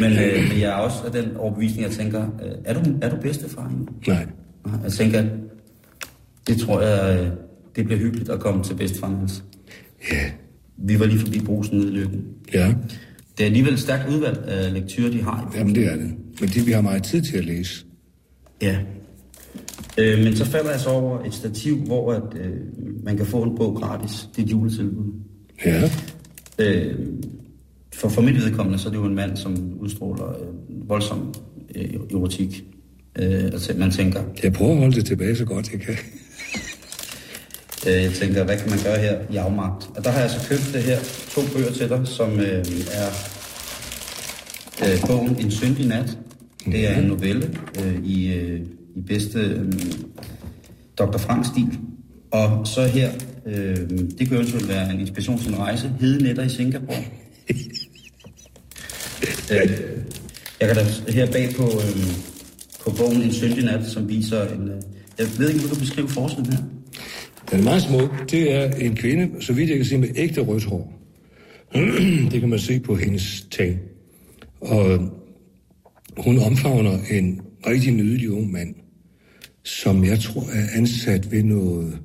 Men, øh, men jeg er også af den overbevisning, jeg tænker, øh, er du, er du bedstefar egentlig? Nej. Jeg tænker, at det tror jeg, øh, det bliver hyggeligt at komme til bedstefar Niels. Ja. Vi var lige forbi brusen nede i Lykken. Ja. Det er alligevel et stærkt udvalg af lektyrer, de har. Jamen, det er det. Men det, vi har meget tid til at læse. Ja. Øh, men så falder jeg så over et stativ, hvor at, øh, man kan få en bog gratis. Det er et juletilbud. Ja. Øh, for, for mit vedkommende, så er det jo en mand, som udstråler øh, voldsom øh, erotik. Øh, altså, man tænker, Jeg prøver at holde det tilbage så godt jeg kan. Øh, jeg tænker, hvad kan man gøre her i afmagt? Og der har jeg så købt det her, to bøger til dig, som øh, er øh, bogen En syndig nat. Det er en novelle øh, i, øh, i bedste øh, Dr. Frank-stil. Og så her, øh, det kan eventuelt være en inspiration til en rejse, Hede Netter i Singapore. øh, jeg kan da her bag på, øh, på bogen En syndig nat, som viser en... Øh, jeg ved ikke, om du kan beskrive forsiden her. Den er meget smuk. Det er en kvinde, så vidt jeg kan se, med ægte rødt hår. det kan man se på hendes tag. Og hun omfavner en rigtig nydelig ung mand, som jeg tror er ansat ved noget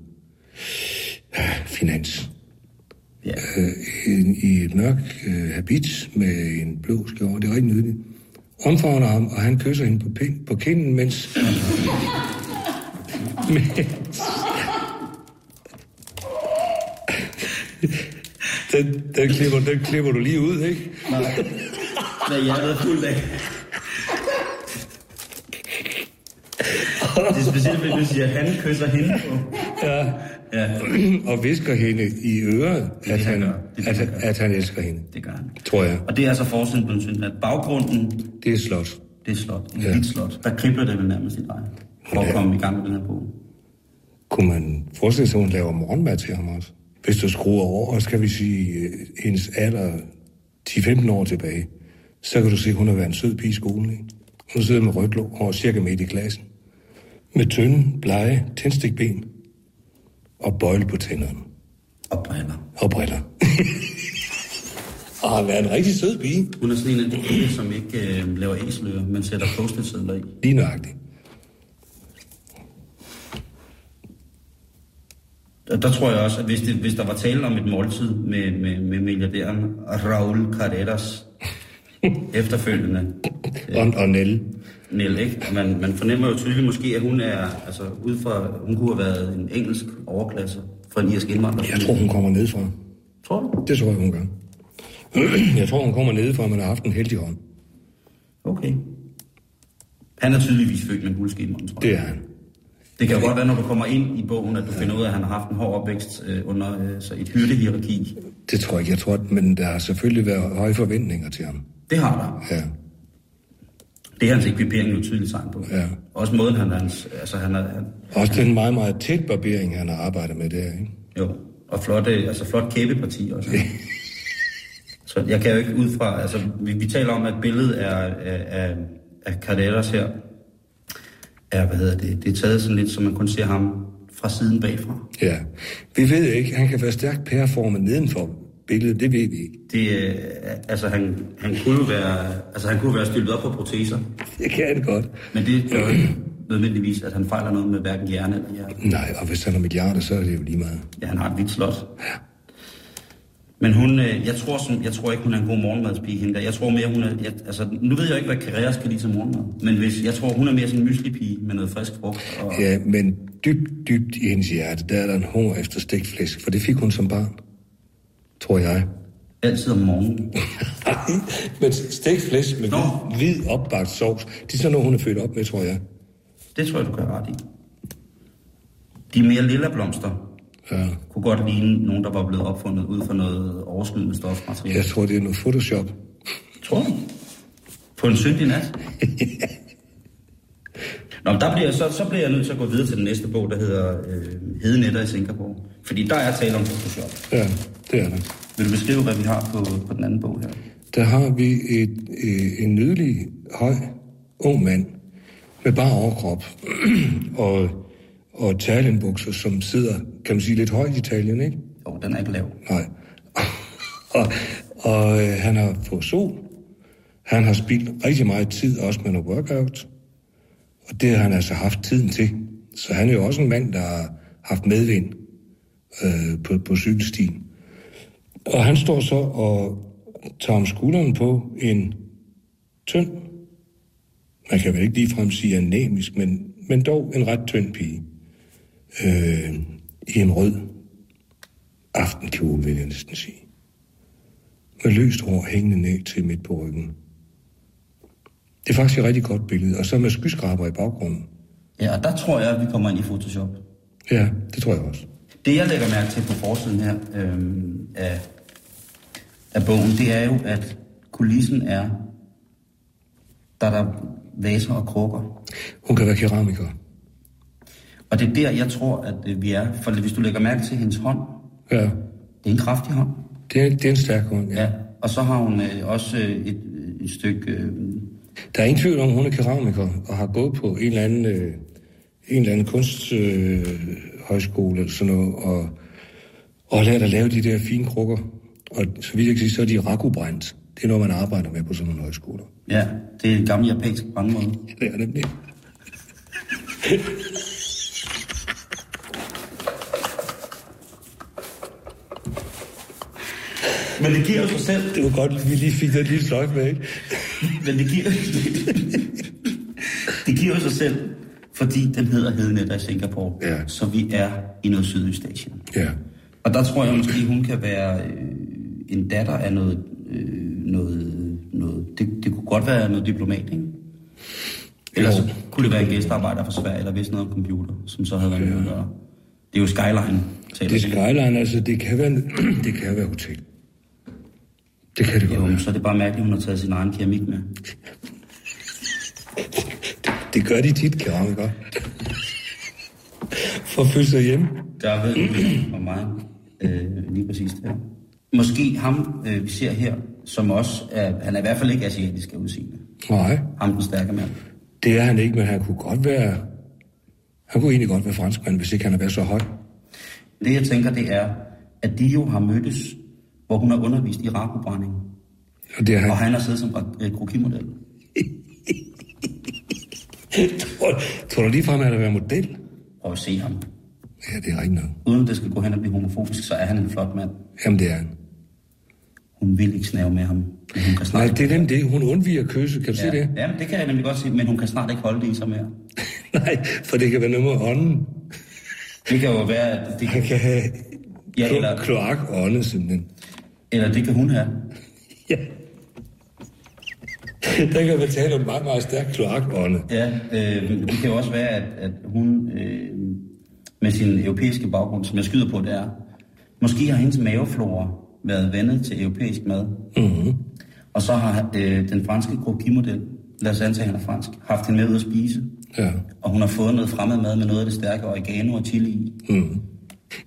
ja, finans. Ja. Øh, en, I et mørk øh, habit med en blå skjorte. Det er rigtig nydeligt. Omfavner ham, og han kysser hende på, pind, på kinden, mens... mens den, den, klipper, den klipper du lige ud, ikke? Nej. Hvad jeg er fuld af. Det er specielt, fordi du siger, at han kysser hende på. Ja. Ja, og visker hende i øret, det, at han han, gør. Det det, at, han han- at han elsker hende. det gør han. Tror jeg. Og det er altså forsiden på en syndig nat. Baggrunden, Det er slot. det er slot. En Ja. hvidt slot. Der kribler det vel nærmest i dig. For at Ja. komme i gang med den her bog. Kunne man forestille sig, at hun laver morgenmad til ham også? Hvis du skruer over, skal vi sige, øh, hendes alder 10-15 år tilbage, så kan du se, at hun har været en sød pige i skolen. Ikke? Hun sidder med rødt og cirka midt i klassen. Med tynde, blege, tændstikben og bøjle på tænderne. Og briller. Og briller. Og har været en rigtig sød pige. Hun er sådan en af de som ikke øh, laver æseløer, men sætter post-it-sedler i. Lige nøjagtigt. Og der tror jeg også, at hvis, det, hvis der var tale om et måltid med, med, med milliardæren Raul Carreras efterfølgende, Og, og Nelle. Nell, ikke? Og Man, man fornemmer jo tydeligt måske, at hun er, altså ud fra, hun kunne have været en engelsk overklasse fra en irsk indvandrer. Jeg tror, hun kommer nedefra. Tror du? Det tror jeg, hun gør. Jeg tror, hun kommer nedefra, man har haft en heldig hånd. Okay. Han er tydeligvis født med munden, tror jeg. Det er han. Det kan jo godt være, når du kommer ind i bogen, at du finder ud af, at han har haft en hård opvækst øh, under øh, så et hyrdehierarki. Det tror jeg ikke. Jeg tror, at- men der har selvfølgelig været høje forventninger til ham. Det har der. Ja. Det er hans ekvipering jo tydeligt tegn på. Ja. Også måden, han, hans, altså han er, han, Også den meget, meget tæt barbering, han har arbejdet med der, ikke? jo, og flot, altså flot kæbeparti også. Så jeg kan jo ikke ud fra, altså vi, vi taler om, at billedet er af, af, af Carderas her, er, hvad hedder det, det er taget sådan lidt, så man kun ser ham fra siden bagfra. Ja. Vi ved ikke, han kan være stærkt pæreformet nedenfor billedet, det ved vi ikke. Det, øh, altså han, han kunne jo være, altså han kunne være styltet op på proteser, Det kan det godt. men det ikke nødvendigvis, at han fejler noget med hverken hjerne eller hjerte. Nej, og hvis han har milliarder, så er det jo lige meget. Ja, han har et vildt slot. Men hun, øh, jeg tror, som, jeg tror ikke, hun er en god morgenmadspige, hende der. Jeg tror mere, hun er... Jeg, altså, nu ved jeg ikke, hvad Carreras kan lide til morgenmad. Men hvis, jeg tror, hun er mere sådan en mysli-pige med noget frisk frugt. Og, Ja, men dybt, dybt i hendes hjerte, der er der en hunger efter stegt flæsk, for det fik hun som barn. Tror jeg. Altid om morgenen. men stegt flæsk med Nå. hvid, hvid opbagt sovs, det er sådan noget, hun er født op med, tror jeg. Det tror jeg, du kan ret i. De mere lilla blomster Ja. kunne godt ligne nogen, der var blevet opfundet ud fra noget overskydende stofmateriale. Jeg tror, det er noget Photoshop. Tror du? På en syndig nat? Nå, men der bliver, så, så bliver jeg nødt til at gå videre til den næste bog, der hedder øh, Hedenetter i Singapore. Fordi der er tale om Photoshop. Ja, det er det. Vil du beskrive, hvad vi har på, på den anden bog her? Der har vi et, øh, en nydelig, høj, ung mand med bare overkrop og, og talenbukser, som sidder, kan man sige, lidt højt i taljen, ikke? Jo, den er ikke lav. Nej. og og øh, han har fået sol. Han har spildt rigtig meget tid også med noget workout. Og det har han altså haft tiden til. Så han er jo også en mand, der har haft medvind øh, på, på cykelstien. Og han står så og tager om skulderen på en tynd, man kan vel ikke ligefrem sige anemisk, men, men dog en ret tynd pige. Øh, I en rød aftenkjole, vil jeg næsten sige. Med løst hår hængende ned til midt på ryggen. Det er faktisk et rigtig godt billede, og så med skyskraber i baggrunden. Ja, og der tror jeg, at vi kommer ind i Photoshop. Ja, det tror jeg også. Det, jeg lægger mærke til på forsiden her øhm, af, af bogen, det er jo, at kulissen er, der er der vaser og krukker. Hun kan være keramiker. Og det er der, jeg tror, at øh, vi er. For hvis du lægger mærke til hendes hånd, Ja, det er en kraftig hånd. det er, det er en stærk hånd, ja. Ja. Og så har hun øh, også øh, et, øh, et stykke... Øh, Der er ingen tvivl om, hun er keramiker og har gået på en eller anden, øh, en eller anden kunsthøjskole øh, højskole eller sådan noget, og, og lært at lave de der fine krukker. Og så vidt jeg kan sige, så er de rakubrændt. Det er noget, man arbejder med på sådan nogle højskoler. ja, det er en gammel japansk brandmåde. Det er nemlig. Men det giver sig selv. Det var godt, at vi lige fik den lille sløjf med, ikke? Men det giver, det giver sig selv, fordi den hedder Hedenetter i Singapore. Ja. Så vi er i noget Sydøstasien. Ja. Og der tror jeg måske, hun kan være øh, en datter af noget... Øh, noget, noget det, det kunne godt være noget diplomat, ikke? Ellers Jo. så kunne det være en gæstearbejder fra Sverige, eller vidste noget om computer, som så havde været med at gøre. Det er jo Skyline. Det er skyline, altså, det kan være, det kan være hotel. Det kan det godt Jo, så er det bare mærkeligt, at hun har taget sin egen keramik med. Det gør de tit, keramikere. For at føle sig hjemme. Der ved du om mig øh, lige præcis det her. Måske ham, øh, vi ser her, som også er, han er i hvert fald ikke asiatisk af udseende. Nej, Ham den stærke mand. det er han ikke, men han kunne godt være... Han kunne egentlig godt være franskmand, hvis ikke han havde været så høj. Det jeg tænker, det er, at de jo har mødtes, hvor hun har undervist i rakobrænding. Og det er han. Og han har siddet som øh, krokimodel. tror, tror du ligefrem, at han vil være model? Prøv at se ham. Ja, det er rigtigt nok. Uden det skal gå hen og blive homofobisk, så er han en flot mand. Jamen, det er han. Hun vil ikke snave med ham, men hun kan snart Nej, det er nemt det. Hun undviger kysse. Kan du ja. se det? Ja, det kan jeg nemlig godt sige, men hun kan snart ikke holde det i sig mere. Nej, for det kan være noget med ånden. Det kan jo være, at det Han kan, kan have Ja, eller- kloak-ånde, simpelthen. Eller det kan hun have. Ja. Der kan man tale om meget, meget stærk kloak-ånde. Ja, øh, det kan jo også være, at, at hun øh, med sin europæiske baggrund, som jeg skyder på, det er, måske har hendes maveflora været vendet til europæisk mad. Mm-hmm. Og så har øh, den franske krokimodel, lad os antage, at han er fransk, haft hende med ud at spise. Ja. Og hun har fået noget fremmed mad med noget af det stærke oregano og chili i. Mm.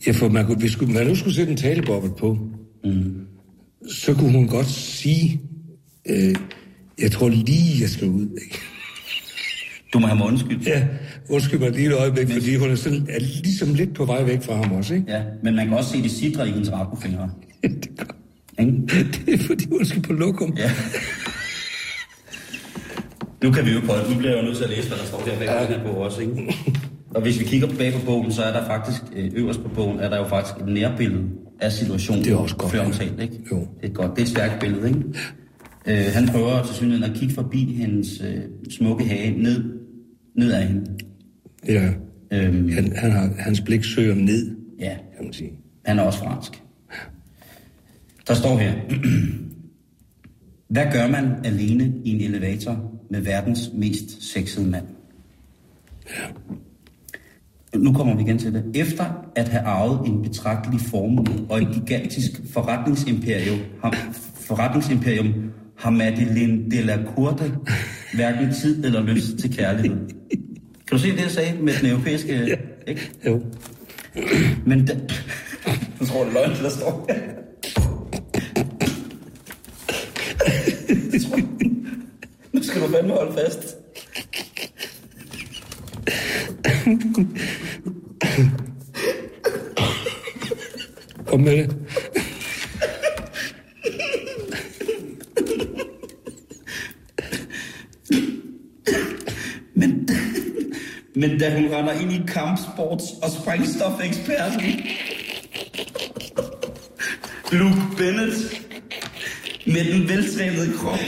Ja, for man, kunne, hvis skulle, man nu skulle sætte en taleboble på, mm. Så kunne hun godt sige, øh, jeg tror lige, jeg skal ud. Ikke? Du må have mig undskyld. Ja, undskyld mig lige et øjeblik, Men... fordi hun er, sådan, er ligesom lidt på vej væk fra ham også, ikke? Ja, men man kan også se det sidre i hendes rakofingre. det, gør. Det er fordi, hun skal på lokum. Ja. Nu kan vi jo på Nu bliver jeg jo nødt til at læse, hvad der står der bag på den her bog også, ikke? Og hvis vi kigger bag på bogen, så er der faktisk, øh, øverst på bogen, er der jo faktisk et nærbillede af situationen. Det er også godt, Før ja. omtalt, ikke? Jo. Det er et godt, det er et stærkt billede, ikke? Øh, han prøver til synligheden at kigge forbi hendes øh, smukke hage ned, ned af hende. Ja, Øhm, han, han har, hans blik søger ned, ja, kan man sige. han er også fransk. Der står her. Hvad gør man alene i en elevator med verdens mest sexede mand? Nu kommer vi igen til det. Efter at have arvet en betragtelig formue og et gigantisk forretningsimperium, har, forretningsimperium har Madeleine de la Courte hverken tid eller lyst til kærlighed. Kan du se det, jeg sagde med den europæiske... Ja. Ikke? Jo. Men da... Du tror, det er løgn, der står Nu skal du fandme holde fast. Kom med det. Men, men da hun render ind i kampsports- og sprængstofeksperten, Luke Bennett, med den veltrænede krop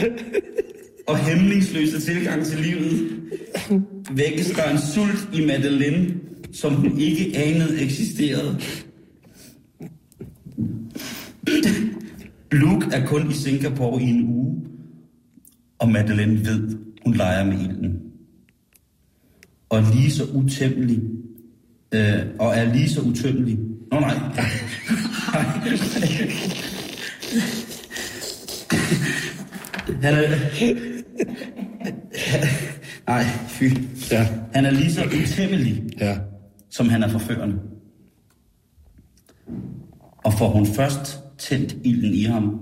og hæmningsløse tilgang til livet, vækkes der en sult i Madeleine, som hun ikke anede eksisterede. Luke er kun i Singapore i en uge, og Madeleine ved, hun leger med ilden. Og lige så utæmmelig, øh, og er lige så utømmelig. Nå nej. Han er... Nej, fy. Ja. Han er lige så utæmmelig, Ja. som han er forførende. Og får hun først tændt ilden i ham,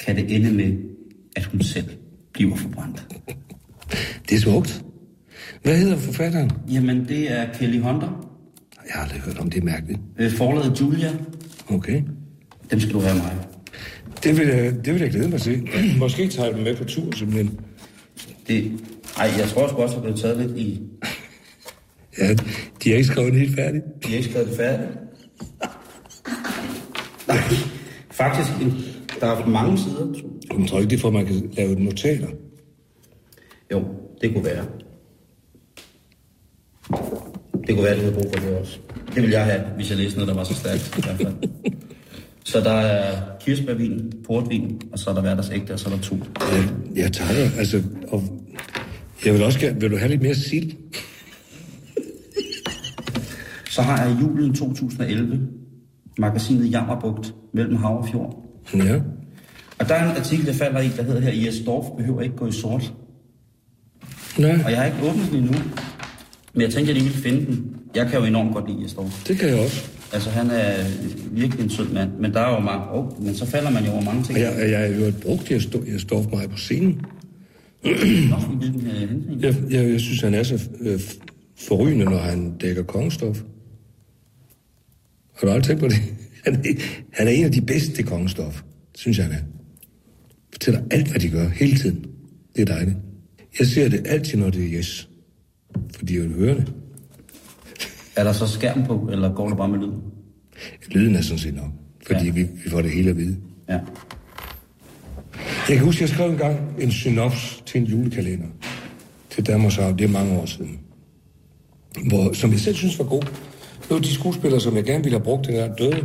kan det ende med, at hun selv bliver forbrændt. Det er smukt. Hvad hedder forfatteren? Jamen, det er Kelly Hunter, Jeg har aldrig hørt om det, er mærkeligt. øh, forladet Julia. Okay. Dem skal du have mig. Det vil, jeg, det vil jeg glæde mig til. Måske tager jeg dem med på tur, simpelthen. Det, ej, jeg tror sgu også, at det er taget lidt i... Ja, de har ikke skrevet det helt færdigt. De har ikke skrevet det færdigt. Nej, faktisk, der er mange sider. Jeg tror ikke, det er for, at man kan lave notater. Jo, det kunne være. Det kunne være, du havde brug for det også. Det ville jeg have, hvis jeg læste noget, der var så stærkt. I hvert fald. Så der er kirsebærvin, portvin, og så er der hverdagsægte, og så er der to. Ja, jeg tager altså, og jeg vil også gerne, vil du have lidt mere sild? Så har jeg julen 2011, magasinet Jammerbugt mellem Hav og Fjord. Ja. Og der er en artikel, der falder i, der hedder her, Jes Dorf behøver ikke gå i sort. Nej, Og jeg har ikke åbnet den endnu. Men jeg tænkte, at jeg lige ville finde den. Jeg kan jo enormt godt lide Jes Dorf. det kan jeg også. Altså, han er virkelig en sød mand. Men der er jo mange... Oh, men så falder man jo over mange ting. Og jeg, jeg har jo brugt, står for mig på scenen. Jeg, jeg, jeg synes, han er så øh, forrygende, når han dækker kongestof. Har du aldrig tænkt på det? Han er, han er en af de bedste til kongestof, synes jeg han er. fortæller alt, hvad de gør, hele tiden. Det er dejligt. Jeg ser det altid, når det er yes. Fordi jeg vil høre det. Er der så skærm på, eller går det bare med lyd? Lyden er sådan set nok. Fordi. Ja. vi, vi får det hele at vide. Ja. Jeg kan huske, jeg skrev engang en synops til en julekalender til Danmarks Radio. Det er mange år siden. Hvor, som jeg selv synes var god. Det var de skuespillere, som jeg gerne ville have brugt, den der døde.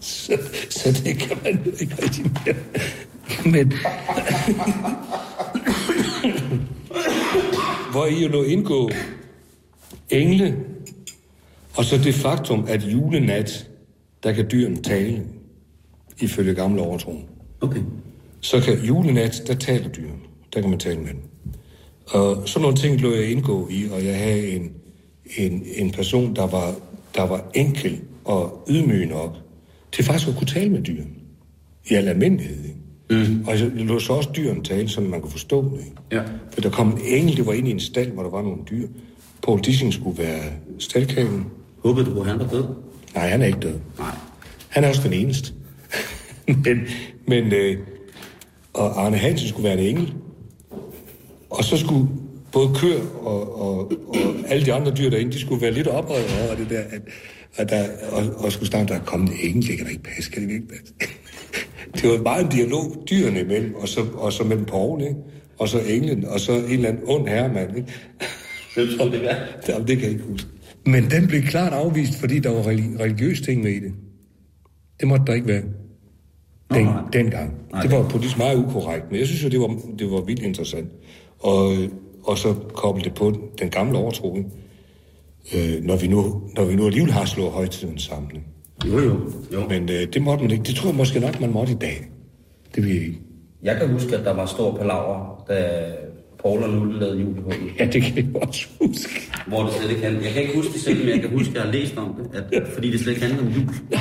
Så, så det kan man jo ikke rigtig mere. Men... hvor I jo lå indgå engle, og så det faktum, at julenat, der kan dyrene tale, ifølge gamle overtroen. Okay. Så kan julenat, der taler dyrene. Der kan man tale med dem. Og sådan nogle ting lå jeg indgå i, og jeg havde en, en, en person, der var, der var enkel og ydmyg nok, til faktisk at kunne tale med dyrene. I al almindelighed. Ikke? Mm. Og jeg lå så også dyrene tale, så man kunne forstå det. Ikke? Ja. For der kom en engel, det var inde i en stald, hvor der var nogle dyr. Paul Dissing skulle være staldkagen. Håbede du, at han var død? Nej, han er ikke død. Nej. Han er også den eneste. men, men øh, og Arne Hansen skulle være en engel. Og så skulle både køer og, og, og alle de andre dyr derinde, de skulle være lidt oprøret over det der, at, at der, og, og skulle starte, der er kommet en engel, det kan da ikke passe, kan det ikke passe? det var meget en dialog dyrene imellem, og så, og så mellem Paul, ikke? og så englen, og så en eller anden ond herremand. Ikke? Hvem skulle det være? Jamen, det kan jeg ikke huske. Men den blev klart afvist, fordi der var religi- religiøse ting med i det. Det måtte der ikke være. Den, nej. dengang. Nej, det var politisk meget ukorrekt, men jeg synes jo, det var, det var vildt interessant. Og, og så koble det på den gamle overtro, øh, når, vi nu, når vi nu alligevel har slået højtiden sammen. Jo, jo. jo. Men øh, det måtte man ikke. Det tror jeg måske nok, man måtte i dag. Det vil jeg ikke. Jeg kan huske, at der var stor palaver, da Paul og Nulle lavede julehullet. Ja, det kan jeg også huske. Hvor det slet ikke handlede. Jeg kan ikke huske det selv, men jeg kan huske, at jeg har læst om det. At, fordi det slet ikke handlede om jul.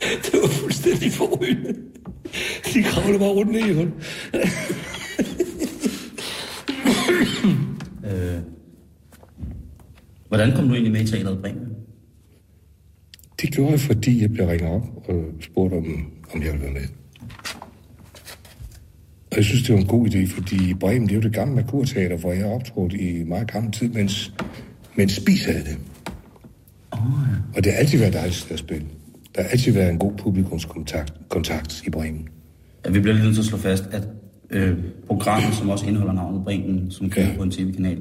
Det var fuldstændig forrygende. De kravlede bare rundt ned i hul. Øh, hvordan kom du egentlig med i teateret Bremen? Det gjorde jeg, fordi jeg blev ringet op og spurgt, om, om jeg ville være med. Og jeg synes, det var en god idé, fordi Bremen, det er jo det gamle Merkurteater, hvor jeg optrådte i meget gammel tid, mens, mens Spis havde det. Oh, ja. Og det har altid været dejligt at spille. Der har altid været en god publikumskontakt kontakt i Bremen. Ja, vi bliver lige nødt til at slå fast, at øh, programmet, som også indeholder navnet Bremen, som kører Ja. på en tv-kanal,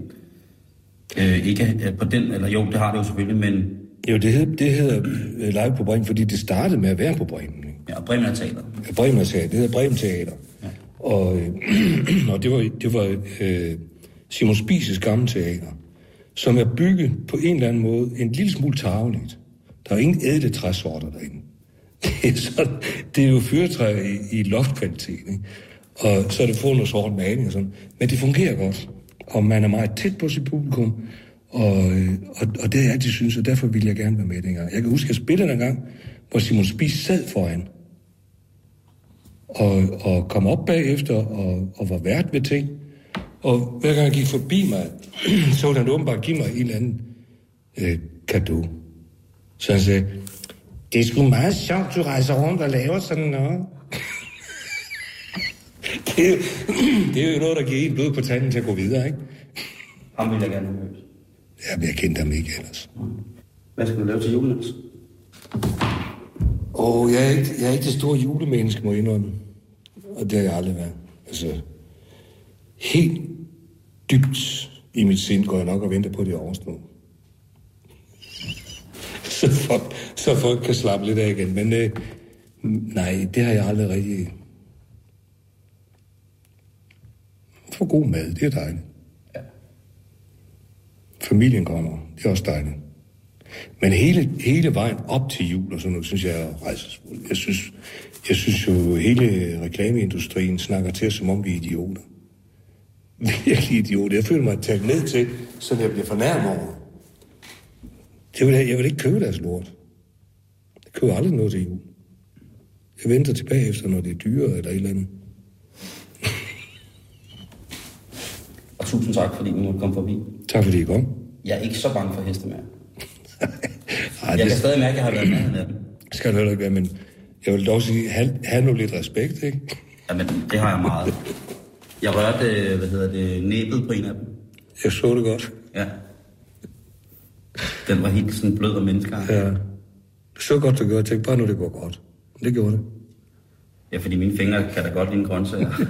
øh, ikke er på den, eller jo, det har det jo selvfølgelig, men Jo, det hedder, det hedder øh, Live på Bremen, fordi det startede med at være på Bremen. Ikke? ja, Bremen er teateret. Bremen Teater. Det hedder Bremen Teater. Ja. Og, øh, og det var, det var øh, Simon Spises gamle teater, som er bygget på en eller anden måde en lille smule tageligt. Der er ingen ædle træsorter derinde. Det er, sådan, det er jo fyrtræ i, i loftkvalitet, ikke? Og så er det fået noget sort maling og sådan. Men det fungerer godt, og man er meget tæt på sit publikum, og, øh, og, og det er jeg de synes, og derfor ville jeg gerne være med dengang. Jeg kan huske, at jeg spillede en gang, hvor Simon Spis sad foran, og, og kom op bagefter og, og var vært ved ting. Og hver gang han gik forbi mig, så ville han åbenbart give mig en eller anden øh. Så sagde, det er sgu meget sjovt, du rejser rundt og laver sådan noget. det, er, jo- det er jo noget, der giver en blod på tanden til at gå videre, ikke? Ham vil jeg gerne have mødt. Ja, men jeg kendte ham ikke ellers. Hvad skal du lave til julen, Niels? Og jeg er, ikke, jeg er ikke det store julemenneske, må jeg indrømme. Og det har jeg aldrig været. Altså, helt dybt i mit sind går jeg nok og venter på, at det er overstået. Så, folk, så folk kan slappe lidt af igen. Men øh, nej, det har jeg aldrig rigtig... For god mad, det er dejligt. Ja. Familien kommer, det er også dejligt. Men hele, hele vejen op til jul og sådan noget, synes jeg er rejsesfuld. Jeg synes, jeg synes jo, hele reklameindustrien snakker til os, som om vi er idioter. Virkelig idioter. Jeg føler mig talt ned til, så jeg bliver fornærmet over. Jeg vil, jeg vil ikke købe deres lort. Jeg køber aldrig noget til jul. Jeg venter tilbage efter, når det er dyrere eller et eller andet. Og tusind tak, fordi du måtte komme forbi. Tak fordi I kom. Jeg er ikke så bange for heste mere. Ej, Jeg det kan stadig mærke, at jeg har været med af dem. skal det heller ikke være, men Jeg vil dog sige, have, have nu lidt respekt, ikke? Jamen, det har jeg meget. Jeg rørte, øh, hvad hedder det, næbet på en af dem. Jeg så det godt. Ja. Den var helt sådan blød og mennesker. Ja. Så godt, du gjorde. Jeg tænkte bare nu, det går godt. Det gjorde det. Ja, fordi mine fingre kan da godt lide en grøntsager.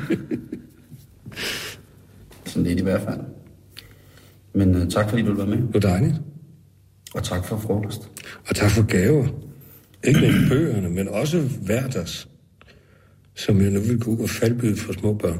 sådan lidt i hvert fald. Men uh, tak fordi du var med. Det var dejligt. Og tak for frokost. Og tak for gaver. Ikke med bøgerne, men også hverdags. Som jeg nu vil kunne gå faldbyde for små børn.